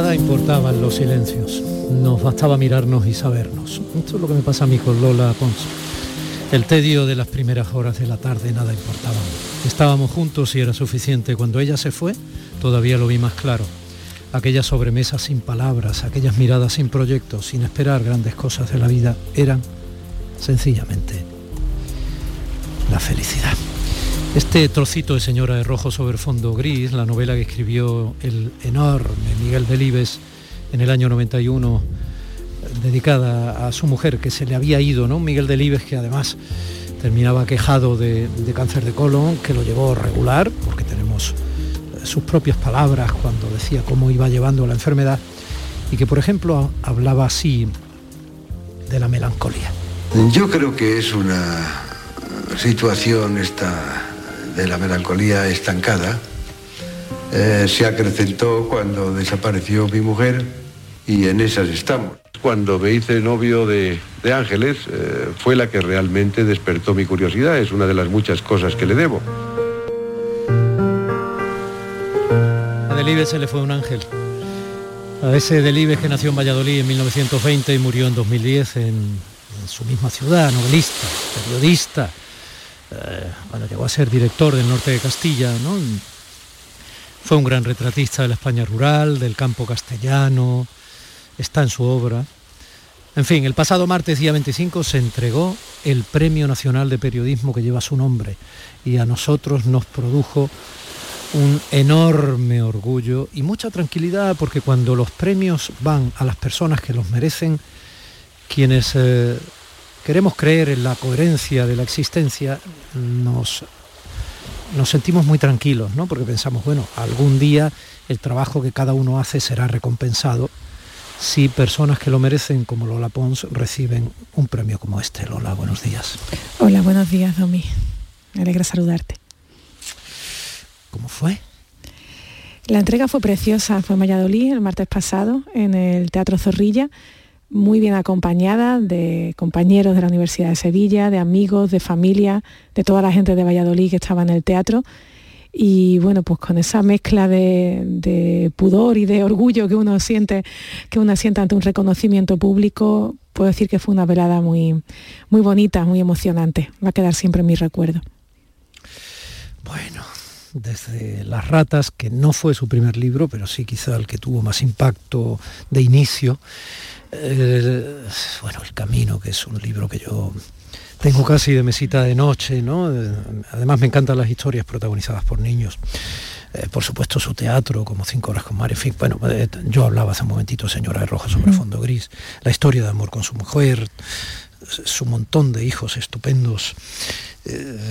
Nada importaban los silencios. Nos bastaba mirarnos y sabernos. Esto es lo que me pasa a mí con Lola Pons. El tedio de las primeras horas de la tarde nada importaba. Estábamos juntos y era suficiente. Cuando ella se fue, todavía lo vi más claro. Aquellas sobremesas sin palabras, aquellas miradas sin proyectos, sin esperar grandes cosas de la vida, eran sencillamente la felicidad. Este trocito de Señora de Rojo sobre fondo gris, la novela que escribió el enorme Miguel Delibes en el año 91, dedicada a su mujer que se le había ido, ¿no? Miguel Delibes que además terminaba quejado de, de cáncer de colon, que lo llevó regular, porque tenemos eh, sus propias palabras cuando decía cómo iba llevando la enfermedad, y que por ejemplo hablaba así de la melancolía. Yo creo que es una situación esta de la melancolía estancada. Eh, se acrecentó cuando desapareció mi mujer y en esas estamos. Cuando me hice novio de, de Ángeles eh, fue la que realmente despertó mi curiosidad, es una de las muchas cosas que le debo. A Delibes se le fue un ángel. A ese Delibes que nació en Valladolid en 1920 y murió en 2010 en, en su misma ciudad, novelista, periodista, bueno, llegó a ser director del norte de Castilla, ¿no? Fue un gran retratista de la España rural, del campo castellano, está en su obra. En fin, el pasado martes día 25 se entregó el Premio Nacional de Periodismo que lleva su nombre y a nosotros nos produjo un enorme orgullo y mucha tranquilidad porque cuando los premios van a las personas que los merecen, quienes eh, queremos creer en la coherencia de la existencia, nos, nos sentimos muy tranquilos, ¿no? Porque pensamos, bueno, algún día el trabajo que cada uno hace será recompensado si personas que lo merecen, como Lola Pons, reciben un premio como este. Lola, buenos días. Hola, buenos días, Domi. Me alegra saludarte. ¿Cómo fue? La entrega fue preciosa, fue en Valladolid el martes pasado, en el Teatro Zorrilla muy bien acompañada de compañeros de la Universidad de Sevilla, de amigos, de familia, de toda la gente de Valladolid que estaba en el teatro. Y bueno, pues con esa mezcla de, pudor y de orgullo que uno siente, que uno siente ante un reconocimiento público, puedo decir que fue una velada muy, muy bonita, muy emocionante. Va a quedar siempre en mi recuerdo. Bueno, desde Las ratas, que no fue su primer libro, pero sí quizá el que tuvo más impacto de inicio, eh, bueno, El Camino, que es un libro que yo tengo casi de mesita de noche, ¿no? Eh, además me encantan las historias protagonizadas por niños. Eh, por supuesto su teatro, como Cinco horas con mar, en fin, bueno, yo hablaba hace un momentito, Señora de Rojo sobre fondo gris, la historia de amor con su mujer, su montón de hijos estupendos,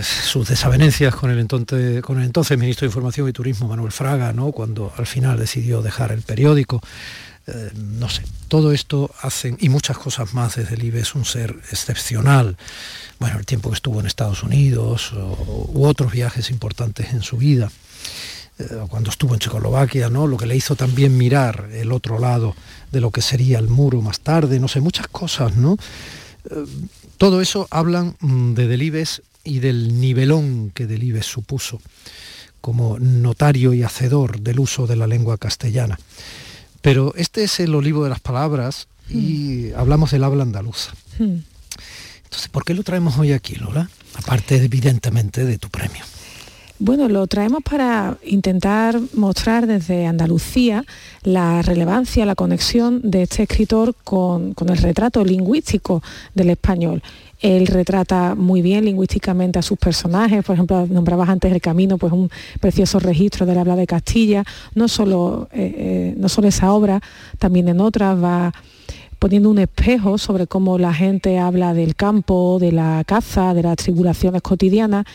sus desavenencias con el, entonces, con el entonces ministro de Información y Turismo, Manuel Fraga, ¿no? cuando al final decidió dejar el periódico. Eh, no sé, todo esto hacen, y muchas cosas más desde el es un ser excepcional. Bueno, el tiempo que estuvo en Estados Unidos u otros viajes importantes en su vida, eh, cuando estuvo en Checoslovaquia, ¿no? lo que le hizo también mirar el otro lado de lo que sería el muro más tarde, no sé, muchas cosas, ¿no? Eh, todo eso hablan mm, de Delibes y del nivelón que Delibes supuso como notario y hacedor del uso de la lengua castellana. Pero este es el olivo de las palabras y hablamos del habla andaluza. Hmm. Entonces, ¿por qué lo traemos hoy aquí, Lola? Aparte, evidentemente, de tu premio. Bueno, lo traemos para intentar mostrar desde Andalucía la relevancia, la conexión de este escritor con, el retrato lingüístico del español. Él retrata muy bien lingüísticamente a sus personajes, por ejemplo, nombrabas antes El Camino, pues un precioso registro del habla de Castilla. No solo, eh, eh, no solo esa obra, también en otras va poniendo un espejo sobre cómo la gente habla del campo, de la caza, de las tribulaciones cotidianas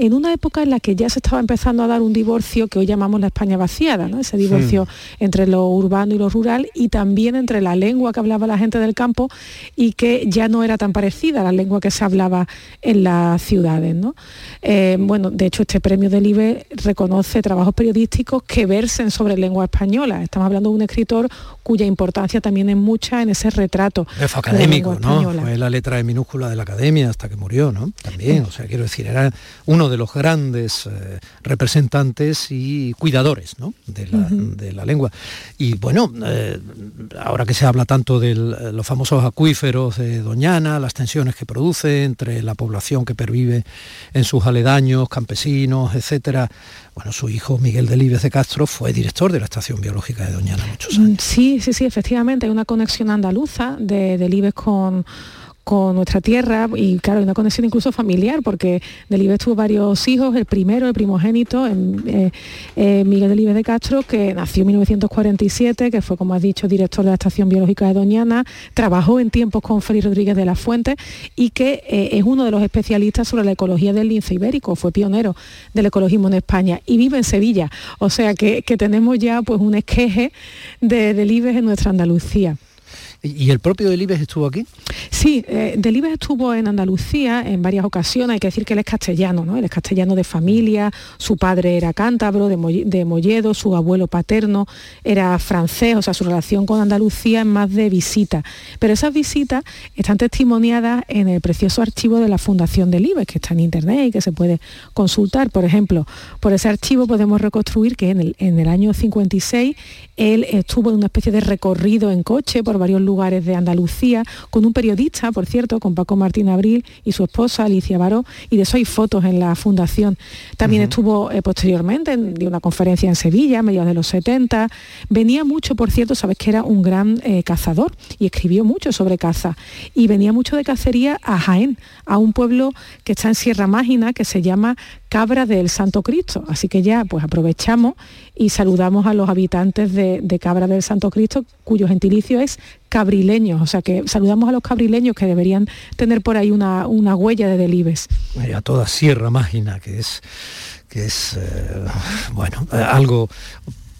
en una época en la que ya se estaba empezando a dar un divorcio que hoy llamamos la España vaciada, ¿no? ese divorcio entre lo urbano y lo rural y también entre la lengua que hablaba la gente del campo y que ya no era tan parecida a la lengua que se hablaba en las ciudades. ¿no? Eh, bueno, de hecho este premio del IBE reconoce trabajos periodísticos que versen sobre lengua española. Estamos hablando de un escritor cuya importancia también es mucha en ese retrato. Es académico, ¿no? Fue la letra de minúscula de la academia hasta que murió, ¿no? También, o sea, quiero decir, era uno de los grandes eh, representantes y cuidadores de, la, lengua. Y bueno, eh, ahora que se habla tanto de eh, los famosos acuíferos de Doñana, las tensiones que produce entre la población que pervive en sus aledaños, campesinos, etcétera. Bueno, su hijo Miguel Delibes de Castro fue director de la Estación Biológica de Doñana muchos años. Sí, sí, sí, efectivamente, hay una conexión andaluza de Delibes con con nuestra tierra y claro, una conexión incluso familiar porque Delibes tuvo varios hijos, el primero, el primogénito, eh, eh, Miguel Delibes de Castro, que nació en 1947, que fue, como has dicho, director de la Estación Biológica de Doñana, trabajó en tiempos con Félix Rodríguez de la Fuente y que eh, es uno de los especialistas sobre la ecología del lince ibérico, fue pionero del ecologismo en España y vive en Sevilla, o sea que, tenemos ya pues un esqueje de Delibes en nuestra Andalucía. ¿Y el propio Delibes estuvo aquí? Sí, eh, Delibes estuvo en Andalucía en varias ocasiones, hay que decir que él es castellano, ¿no? Él es castellano de familia, su padre era cántabro, de, Molledo, su abuelo paterno era francés, o sea, su relación con Andalucía es más de visita. Pero esas visitas están testimoniadas en el precioso archivo de la Fundación Delibes, que está en internet y que se puede consultar. Por ejemplo, por ese archivo podemos reconstruir que en el, en el año 56 él estuvo en una especie de recorrido en coche por varios lugares lugares de Andalucía, con un periodista, por cierto, con Paco Martín Abril y su esposa Alicia Baró, y de eso hay fotos en la fundación. También estuvo eh, posteriormente en una conferencia en Sevilla, a mediados de los 70. Venía mucho, por cierto, sabes que era un gran eh, cazador y escribió mucho sobre caza. Y venía mucho de cacería a Jaén, a un pueblo que está en Sierra Mágina, que se llama Cabra del Santo Cristo. Así que ya pues aprovechamos y saludamos a los habitantes de, Cabra del Santo Cristo, cuyo gentilicio es cabrileños. O sea que saludamos a los cabrileños que deberían tener por ahí una, una huella de delibes. A toda Sierra Mágina, que es que es eh, bueno eh, algo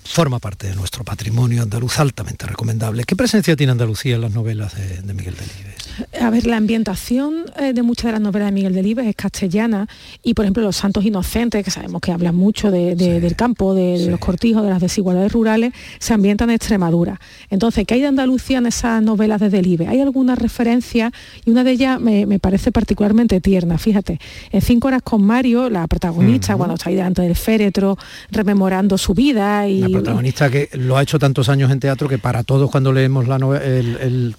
forma parte de nuestro patrimonio andaluz altamente recomendable. ¿Qué presencia tiene Andalucía en las novelas de, Miguel Delibes? A ver, la ambientación eh, de muchas de las novelas de Miguel Delibes es castellana y, por ejemplo, Los Santos Inocentes, que sabemos que hablan mucho del campo, de, los cortijos, de las desigualdades rurales, se ambientan en Extremadura. Entonces, ¿qué hay de Andalucía en esas novelas de Delibes? Hay algunas referencias y una de ellas me, parece particularmente tierna. Fíjate, en Cinco horas con Mario, la protagonista, cuando está ahí delante del féretro, rememorando su vida y protagonista que lo ha hecho tantos años en teatro que para todos cuando leemos la novela, el,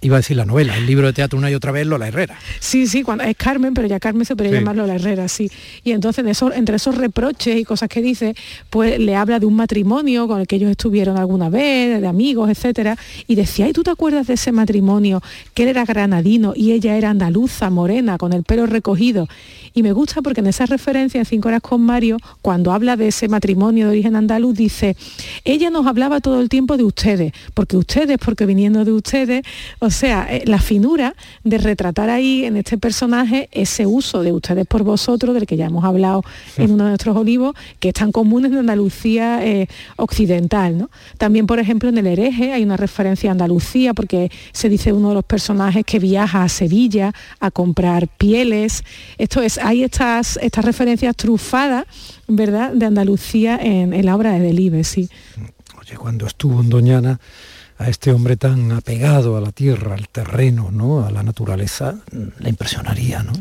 iba a decir la novela, el libro de teatro una y otra vez, Lola Herrera. Sí, sí, cuando, es Carmen, pero ya Carmen se podría llamar Lola Herrera, sí. Y entonces entre esos reproches y cosas que dice, pues le habla de un matrimonio con el que ellos estuvieron alguna vez, de amigos, etcétera, y decía, ¿y tú te acuerdas de ese matrimonio? Que él era granadino y ella era andaluza, morena, con el pelo recogido. Y me gusta porque en esa referencia en Cinco horas con Mario, cuando habla de ese matrimonio de origen andaluz, dice, ella nos hablaba todo el tiempo de ustedes, porque ustedes, porque viniendo de ustedes, o sea, eh, la finura de retratar ahí en este personaje ese uso de ustedes por vosotros, del que ya hemos hablado en uno de nuestros olivos, que es tan común en Andalucía eh, occidental. ¿no? También, por ejemplo, en el hereje hay una referencia a Andalucía, porque se dice uno de los personajes que viaja a Sevilla a comprar pieles. Esto es, hay estas, estas referencias trufadas ¿verdad?, de Andalucía en, la obra de Delibes, sí. Oye, cuando estuvo en Doñana, a este hombre tan apegado a la tierra, al terreno, ¿no? a la naturaleza, le impresionaría, ¿no?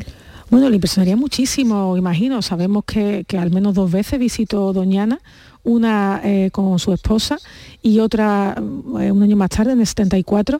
Bueno, le impresionaría muchísimo, imagino. Sabemos que, que al menos dos veces visitó Doñana una eh, con su esposa y otra eh, un año más tarde, en el 74,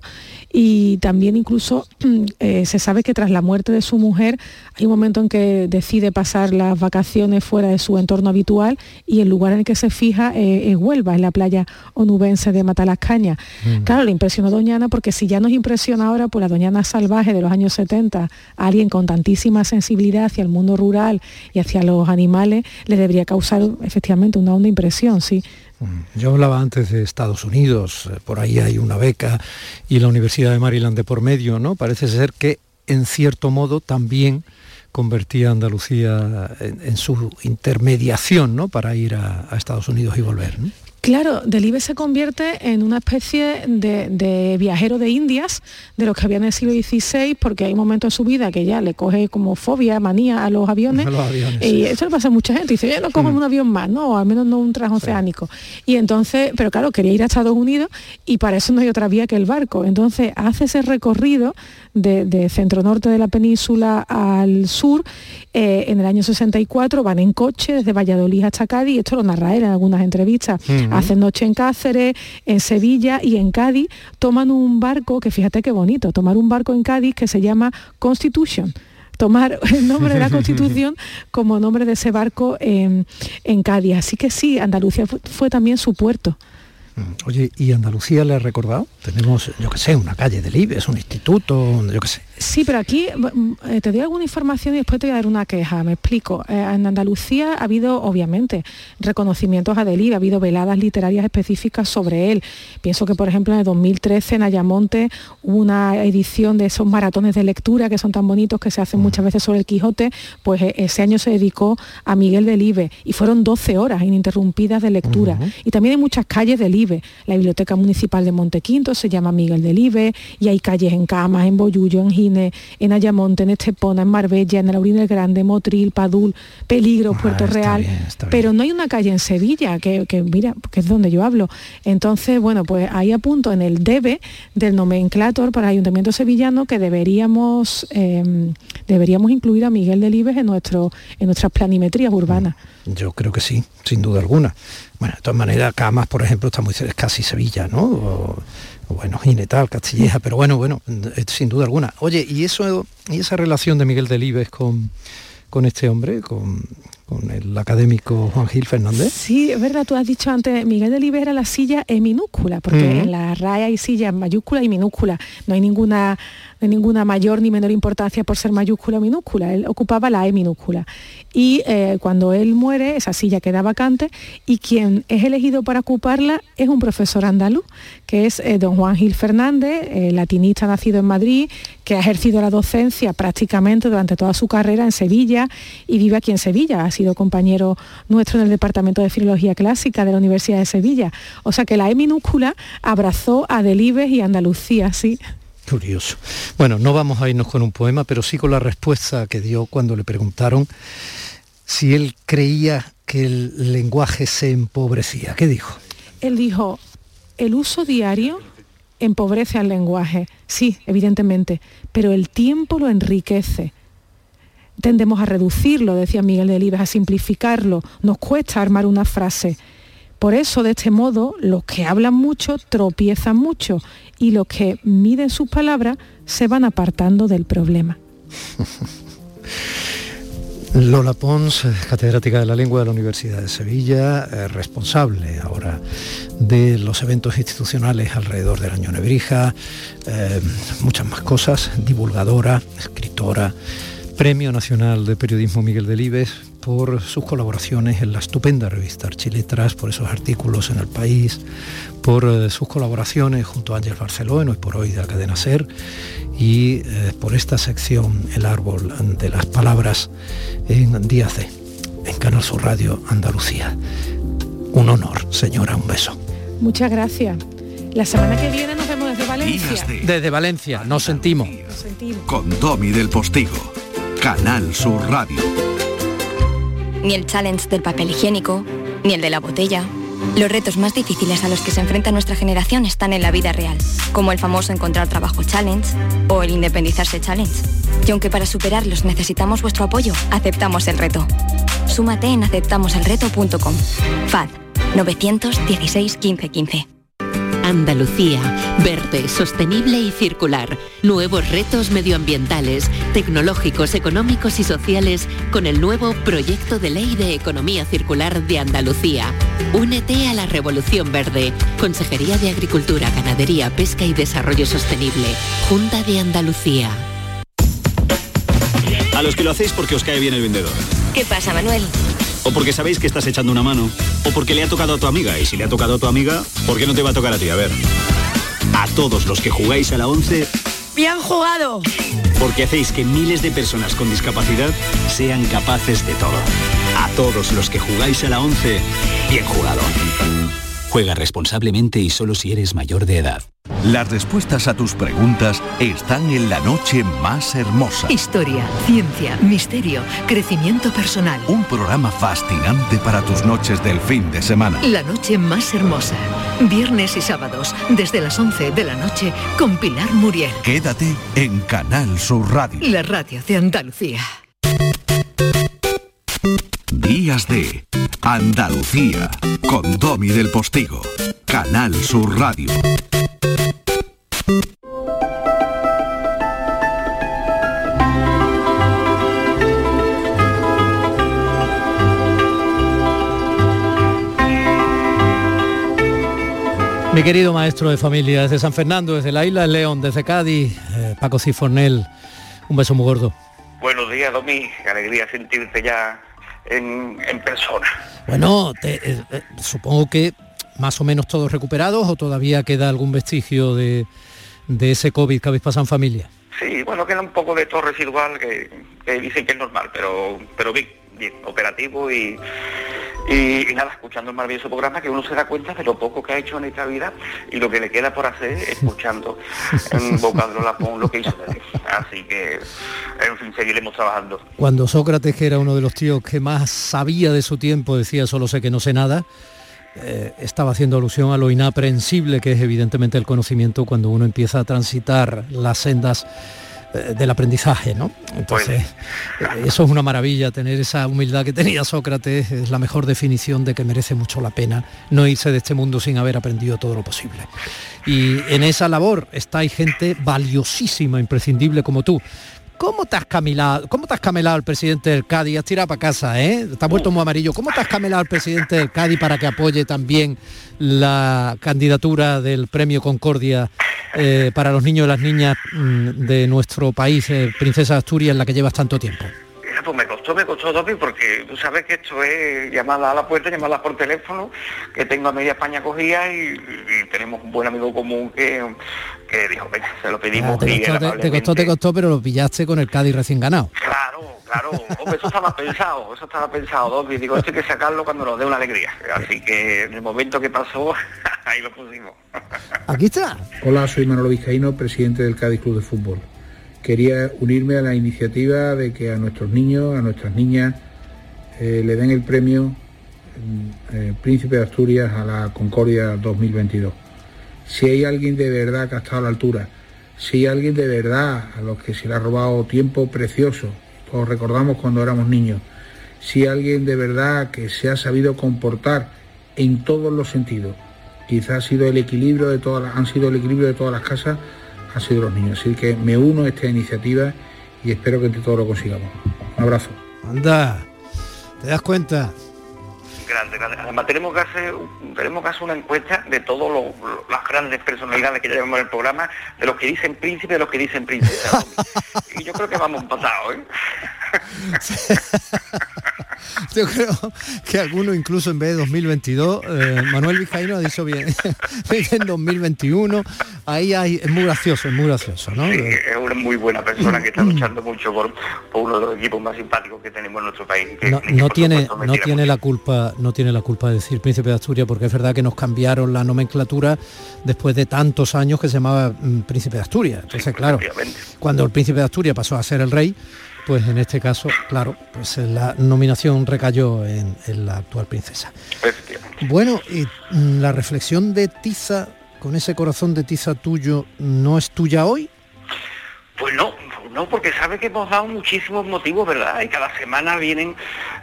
y también incluso [clears throat] eh, se sabe que tras la muerte de su mujer hay un momento en que decide pasar las vacaciones fuera de su entorno habitual y el lugar en el que se fija es Huelva, en la playa onubense de Matalascaña. Mm. Claro, le impresionó Doñana porque si ya nos impresiona ahora por la Doñana salvaje de los años 70, alguien con tantísima sensibilidad hacia el mundo rural y hacia los animales, le debería causar efectivamente una honda impresión, Mm. Yo hablaba antes de Estados Unidos, eh, por ahí hay una beca y la Universidad de Maryland de por medio, ¿no? Parece ser que en cierto modo también convertía a Andalucía en, su intermediación ¿no? para ir a, Estados Unidos y volver. Claro, Delibes se convierte en una especie de, viajero de Indias, de los que había en el siglo XVI, porque hay momentos en su vida que ya le coge como fobia, manía a los aviones. [laughs] y eso le pasa a mucha gente. Dice, ya no cojo mm. un avión más, ¿no? O al menos no un transoceánico. Y entonces, pero claro, quería ir a Estados Unidos y para eso no hay otra vía que el barco. Entonces hace ese recorrido de, centro norte de la península al sur, eh, en el año 64 van en coche desde Valladolid hasta Cádiz, esto lo narra él en algunas entrevistas, hacen noche en Cáceres, en Sevilla y en Cádiz, toman un barco, que fíjate qué bonito, tomar un barco en Cádiz que se llama Constitution tomar [laughs] el nombre de la Constitución [laughs] como nombre de ese barco en, Cádiz. Así que sí, Andalucía fue también su puerto. Oye, ¿y Andalucía le ha recordado? Tenemos, yo qué sé, una calle del IBES, un instituto, yo qué sé. Sí, pero aquí mm, eh, te doy alguna información y después te voy a dar una queja, me explico. Eh, en Andalucía ha habido, obviamente, reconocimientos a Delibes, ha habido veladas literarias específicas sobre él. Pienso que, por ejemplo, en el 2013 en Ayamonte hubo una edición de esos maratones de lectura que son tan bonitos que se hacen muchas veces sobre el Quijote, pues eh, ese año se dedicó a Miguel Delibes y fueron 12 horas ininterrumpidas de lectura. Y también hay muchas calles del la Biblioteca Municipal de Montequinto se llama Miguel Delibes y hay calles en Camas, en Boyullo, en En Ayamonte, en Estepona, en Marbella, en Laurín el Grande, Motril, Padul, Peligro, ah, Puerto Real. pero no hay una calle en Sevilla, que, mira, que es donde yo hablo. Entonces, bueno, pues ahí apunto en el debe del nomenclator para el Ayuntamiento Sevillano que deberíamos, em, deberíamos incluir a Miguel Delibes en, nuestro, en nuestras planimetrías urbanas. Yo creo que sí, sin duda alguna. Bueno, de todas maneras, Camas, por ejemplo, está muy cerca, casi Sevilla, ¿no? O, bueno, Ginetal, Castilleja, pero bueno, bueno, sin duda alguna. Oye, ¿y eso y esa relación de Miguel Delibes con, con este hombre, con, con el académico Juan Gil Fernández. Sí, es verdad, tú has dicho antes, Miguel de era la silla en minúscula, porque en la RAE hay silla en mayúscula y minúscula. No hay ninguna, ninguna mayor ni menor importancia por ser mayúscula o minúscula. Él ocupaba la E minúscula. Y eh, cuando él muere, esa silla queda vacante y quien es elegido para ocuparla es un profesor andaluz, que es eh, don Juan Gil Fernández, eh, latinista nacido en Madrid, que ha ejercido la docencia prácticamente durante toda su carrera en Sevilla y vive aquí en Sevilla sido compañero nuestro en el Departamento de Filología Clásica de la Universidad de Sevilla. O sea que la E minúscula abrazó a Delibes y Andalucía, sí. Curioso. Bueno, no vamos a irnos con un poema, pero sí con la respuesta que dio cuando le preguntaron si él creía que el lenguaje se empobrecía. ¿Qué dijo? Él dijo, el uso diario empobrece al lenguaje, sí, evidentemente, pero el tiempo lo enriquece tendemos a reducirlo, decía Miguel Delibes, a simplificarlo, nos cuesta armar una frase. Por eso, de este modo, los que hablan mucho tropiezan mucho y los que miden sus palabras se van apartando del problema. [laughs] Lola Pons, catedrática de la lengua de la Universidad de Sevilla, responsable ahora de los eventos institucionales alrededor del año Nebrija, eh, muchas más cosas, divulgadora, escritora, Premio Nacional de Periodismo Miguel Delibes por sus colaboraciones en la estupenda revista Archiletras, por esos artículos en El País, por eh, sus colaboraciones junto a Ángel Barceló en Hoy por Hoy de la cadena SER y eh, por esta sección El Árbol de las Palabras en Día C, en Canal Sur Radio Andalucía. Un honor, señora, un beso. Muchas gracias. La semana que viene nos vemos desde Valencia. Desde Valencia, nos sentimos. Nos sentimos. Con Domi del Postigo. Canal Sur Radio. Ni el challenge del papel higiénico, ni el de la botella. Los retos más difíciles a los que se enfrenta nuestra generación están en la vida real, como el famoso encontrar trabajo challenge o el independizarse challenge. Y aunque para superarlos necesitamos vuestro apoyo, aceptamos el reto. Súmate en aceptamoselreto.com. FAD 916 15 15. Andalucía, verde, sostenible y circular. Nuevos retos medioambientales, tecnológicos, económicos y sociales con el nuevo Proyecto de Ley de Economía Circular de Andalucía. Únete a la Revolución Verde. Consejería de Agricultura, Ganadería, Pesca y Desarrollo Sostenible. Junta de Andalucía. A los que lo hacéis porque os cae bien el vendedor. ¿Qué pasa, Manuel? O porque sabéis que estás echando una mano. O porque le ha tocado a tu amiga. Y si le ha tocado a tu amiga, ¿por qué no te va a tocar a ti? A ver. A todos los que jugáis a la 11, ¡Bien jugado! porque hacéis que miles de personas con discapacidad sean capaces de todo. A todos los que jugáis a la 11, bien jugado. Juega responsablemente y solo si eres mayor de edad. Las respuestas a tus preguntas están en la noche más hermosa. Historia, ciencia, misterio, crecimiento personal. Un programa fascinante para tus noches del fin de semana. La noche más hermosa. Viernes y sábados, desde las 11 de la noche, con Pilar Muriel. Quédate en Canal Sur Radio. La radio de Andalucía. Días de Andalucía con Domi del Postigo. Canal Sur Radio. Mi querido maestro de familia desde San Fernando, desde la isla de León, desde Cádiz, eh, Paco Cifornel, un beso muy gordo. Buenos días, Domi. Qué alegría sentirte ya en, en persona. Bueno, te- eh, eh, supongo que más o menos todos recuperados o todavía queda algún vestigio de, de ese COVID que habéis pasado en familia. Sí, bueno, queda un poco de todo residual que, que dicen que es normal, pero, pero bien, bien, operativo y, y, y nada, escuchando el maravilloso programa que uno se da cuenta de lo poco que ha hecho en esta vida y lo que le queda por hacer escuchando en [laughs] boca de Lola Pons lo que hizo. Así que, en fin, seguiremos trabajando. Cuando Sócrates, que era uno de los tíos que más sabía de su tiempo, decía solo sé que no sé nada, eh, estaba haciendo alusión a lo inaprensible que es evidentemente el conocimiento cuando uno empieza a transitar las sendas del aprendizaje, ¿no? Entonces, eh, eso es una maravilla, tener esa humildad que tenía Sócrates, es la mejor definición de que merece mucho la pena no irse de este mundo sin haber aprendido todo lo posible. Y en esa labor está hay gente valiosísima, imprescindible como tú. ¿Cómo te has camelado, cómo te camelado al presidente del Cádiz? Has tirado para casa, ¿eh? Has vuelto muy amarillo. ¿Cómo te has camelado al presidente del Cádiz para que apoye también la candidatura del premio Concordia eh, para los niños y las niñas mm, de nuestro país, eh, Princesa Asturias, en la que llevas tanto tiempo? Pues me costó, me costó, Domi, porque tú sabes que esto es llamada a la puerta, llamada por teléfono, que tengo a media España cogida y, y tenemos un buen amigo común que, que dijo, venga, se lo pedimos Ah, te, y costó, te- costó, te costó, pero lo pillaste con el Cádiz recién ganado. Claro, claro, hombre, eso estaba pensado, eso estaba pensado, Domi, digo, esto hay que sacarlo cuando nos dé una alegría. Así que en el momento que pasó, [laughs] ahí lo pusimos. Aquí está. Hola, soy Manolo Vizcaíno, presidente del Cádiz Club de Fútbol. Quería unirme a la iniciativa de que a nuestros niños, a nuestras niñas, eh, le den el premio mm, eh, Príncipe de Asturias a la Concordia 2022. Si hay alguien de verdad que ha estado a la altura, si hay alguien de verdad a los que se le ha robado tiempo precioso, todos recordamos cuando éramos niños, si hay alguien de verdad que se ha sabido comportar en todos los sentidos, quizás ha sido el equilibrio de todas han sido el equilibrio de todas las casas, han sido los niños. Así que me uno a esta iniciativa y espero que entre todos lo consigamos. Un abrazo. Anda, ¿te das cuenta? Grande, grande. Además tenemos que hacer, tenemos que hacer una encuesta de todas las grandes personalidades que llevamos en el programa, de los que dicen príncipe, de los que dicen princesa. [laughs] y yo creo que vamos empatados, ¿eh? [laughs] [laughs] Yo creo que alguno incluso en vez de 2022, eh, Manuel Vizcaíno ha dicho bien, [laughs] en 2021, ahí hay, es muy gracioso, es muy gracioso, ¿no? Sí, es una muy buena persona que está luchando mucho por, por uno de los equipos más simpáticos que tenemos en nuestro país. que- No, por tiene, supuesto, me no tiene la culpa, no tiene la culpa de decir Príncipe de Asturias, porque es verdad que nos cambiaron la nomenclatura después de tantos años que se llamaba mm, Príncipe de Asturias. Entonces, claro, cuando el Príncipe de Asturias pasó a ser el rey, pues en este caso, claro, pues eh, la nominación recayó en, en la actual princesa. Bueno, y mm, la reflexión de Tiza, con ese corazón de Tiza tuyo, ¿no es tuya hoy? Pues no, No, porque sabe que hemos dado muchísimos motivos, ¿verdad? Y cada semana vienen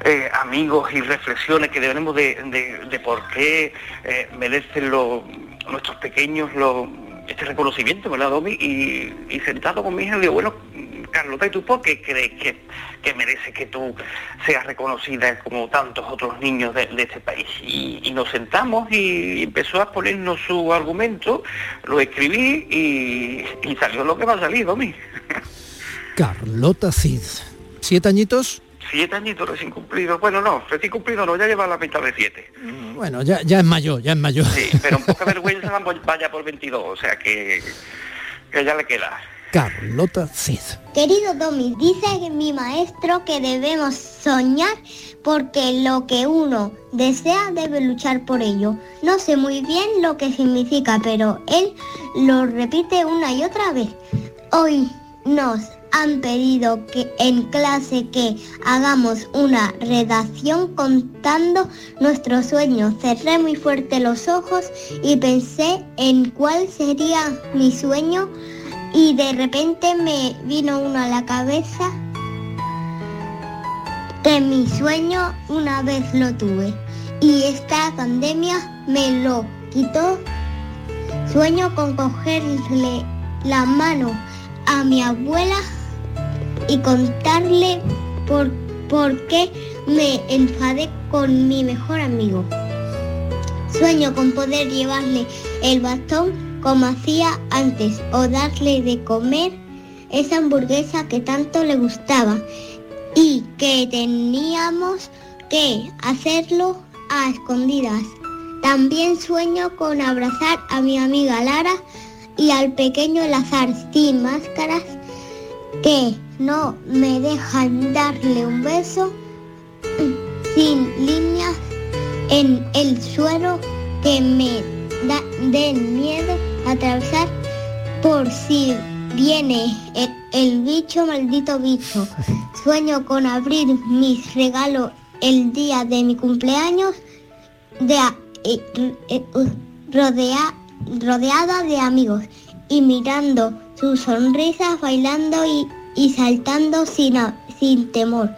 eh, amigos y reflexiones que debemos de, por qué eh, merecen los, nuestros pequeños los, este reconocimiento, ¿verdad, Domi? Y, sentado con mi hija digo, bueno, Carlota, ¿y tú por qué crees que, que merece que tú seas reconocida como tantos otros niños de, este país? Y, nos sentamos y empezó a ponernos su argumento, lo escribí y, salió lo que va a salir, [laughs] Domi. Carlota Cid. ¿Siete añitos? Siete añitos recién cumplido. Bueno, no, recién cumplido no, ya lleva la mitad de siete. Mm, bueno, ya, ya es mayor, ya es mayor. Sí, pero [laughs] un poca vergüenza vaya por 22, o sea que, que ya le queda. Carlota Cid. Querido Domi, dice mi maestro que debemos soñar porque lo que uno desea debe luchar por ello. No sé muy bien lo que significa, pero él lo repite una y otra vez. Hoy nos han pedido que en clase que hagamos una redacción contando nuestros sueños. Cerré muy fuerte los ojos y pensé en cuál sería mi sueño y de repente me vino uno a la cabeza que mi sueño una vez lo tuve y esta pandemia me lo quitó. Sueño con cogerle la mano a mi abuela y contarle por, por qué me enfadé con mi mejor amigo. Sueño con poder llevarle el bastón como hacía antes o darle de comer esa hamburguesa que tanto le gustaba y que teníamos que hacerlo a escondidas. También sueño con abrazar a mi amiga Lara y al pequeño Lazar sin máscaras que no me dejan darle un beso sin líneas en el suelo que me da, den miedo atravesar por si viene el, bicho, maldito bicho. [laughs] Sueño con abrir mis regalos el día de mi cumpleaños de, eh, eh, rodea, rodeada de amigos y mirando sus sonrisas, bailando y y saltando sin, sin temor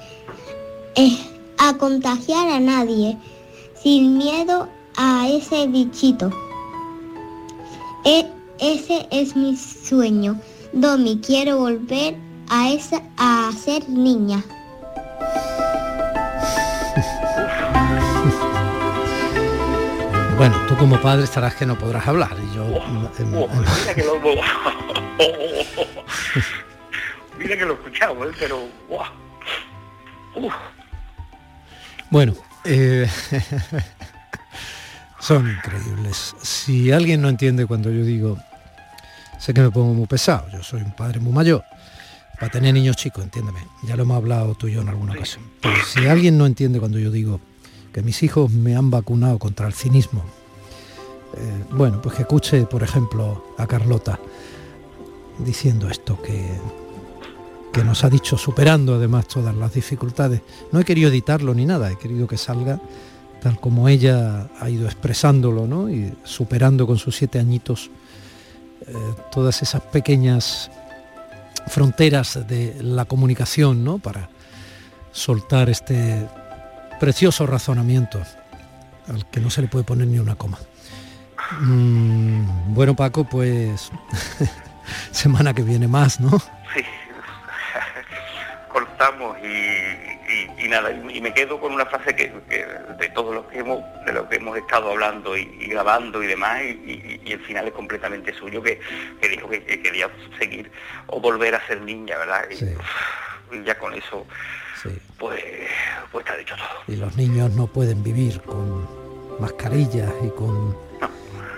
eh, a contagiar a nadie, sin miedo a ese bichito. E, ese es mi sueño. Domi, quiero volver a, esa, a ser niña. Bueno, tú como padre estarás que no podrás hablar y yo... Mira que lo he escuchado, ¿eh? pero... Bueno, eh, [laughs] son increíbles. Si alguien no entiende cuando yo digo, sé que me pongo muy pesado, yo soy un padre muy mayor, para tener niños chicos, entiéndeme, ya lo hemos hablado tú y yo en alguna ocasión. Pero si alguien no entiende cuando yo digo que mis hijos me han vacunado contra el cinismo, eh, bueno, pues que escuche, por ejemplo, a Carlota diciendo esto, que que nos ha dicho, superando además todas las dificultades. No he querido editarlo ni nada, he querido que salga tal como ella ha ido expresándolo, ¿no? Y superando con sus siete añitos eh, todas esas pequeñas fronteras de la comunicación, ¿no? Para soltar este precioso razonamiento al que no se le puede poner ni una coma. Mm, bueno, Paco, pues [laughs] semana que viene más, ¿no? [laughs] cortamos y, nada, y, me quedo con una frase que, de todo lo que hemos, de lo que hemos estado hablando y, grabando y demás, y, el final es completamente suyo, que, dijo que, quería seguir o volver a ser niña, ¿verdad? Y, ya con eso, pues, pues está dicho todo. Y los niños no pueden vivir con mascarillas y con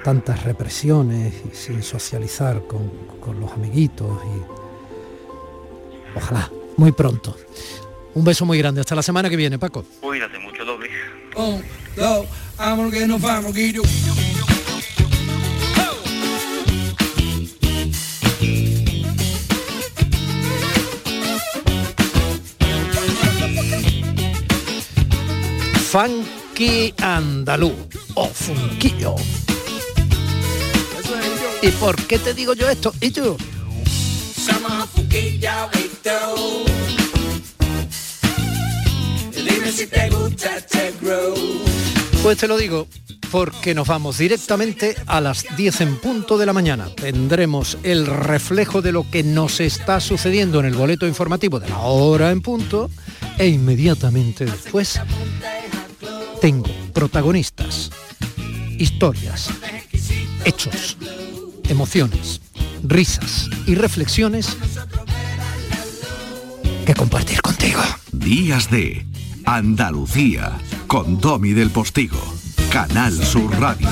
tantas represiones y sin socializar con, con los amiguitos y ojalá muy pronto. Un beso muy grande. Hasta la semana que viene, Paco. Cuídate mucho, doble. Funky andalú o funquillo. ¿Y por qué te digo yo esto? ¿Y tú? Dime si te gusta este grow. Pues te lo digo, porque nos vamos directamente a las 10 en punto de la mañana. Tendremos el reflejo de lo que nos está sucediendo en el boleto informativo de la hora en punto e inmediatamente después tengo protagonistas, historias, hechos, emociones, risas y reflexiones que compartir contigo. Días de Andalucía con Domi del Postigo, Canal Sur Radio.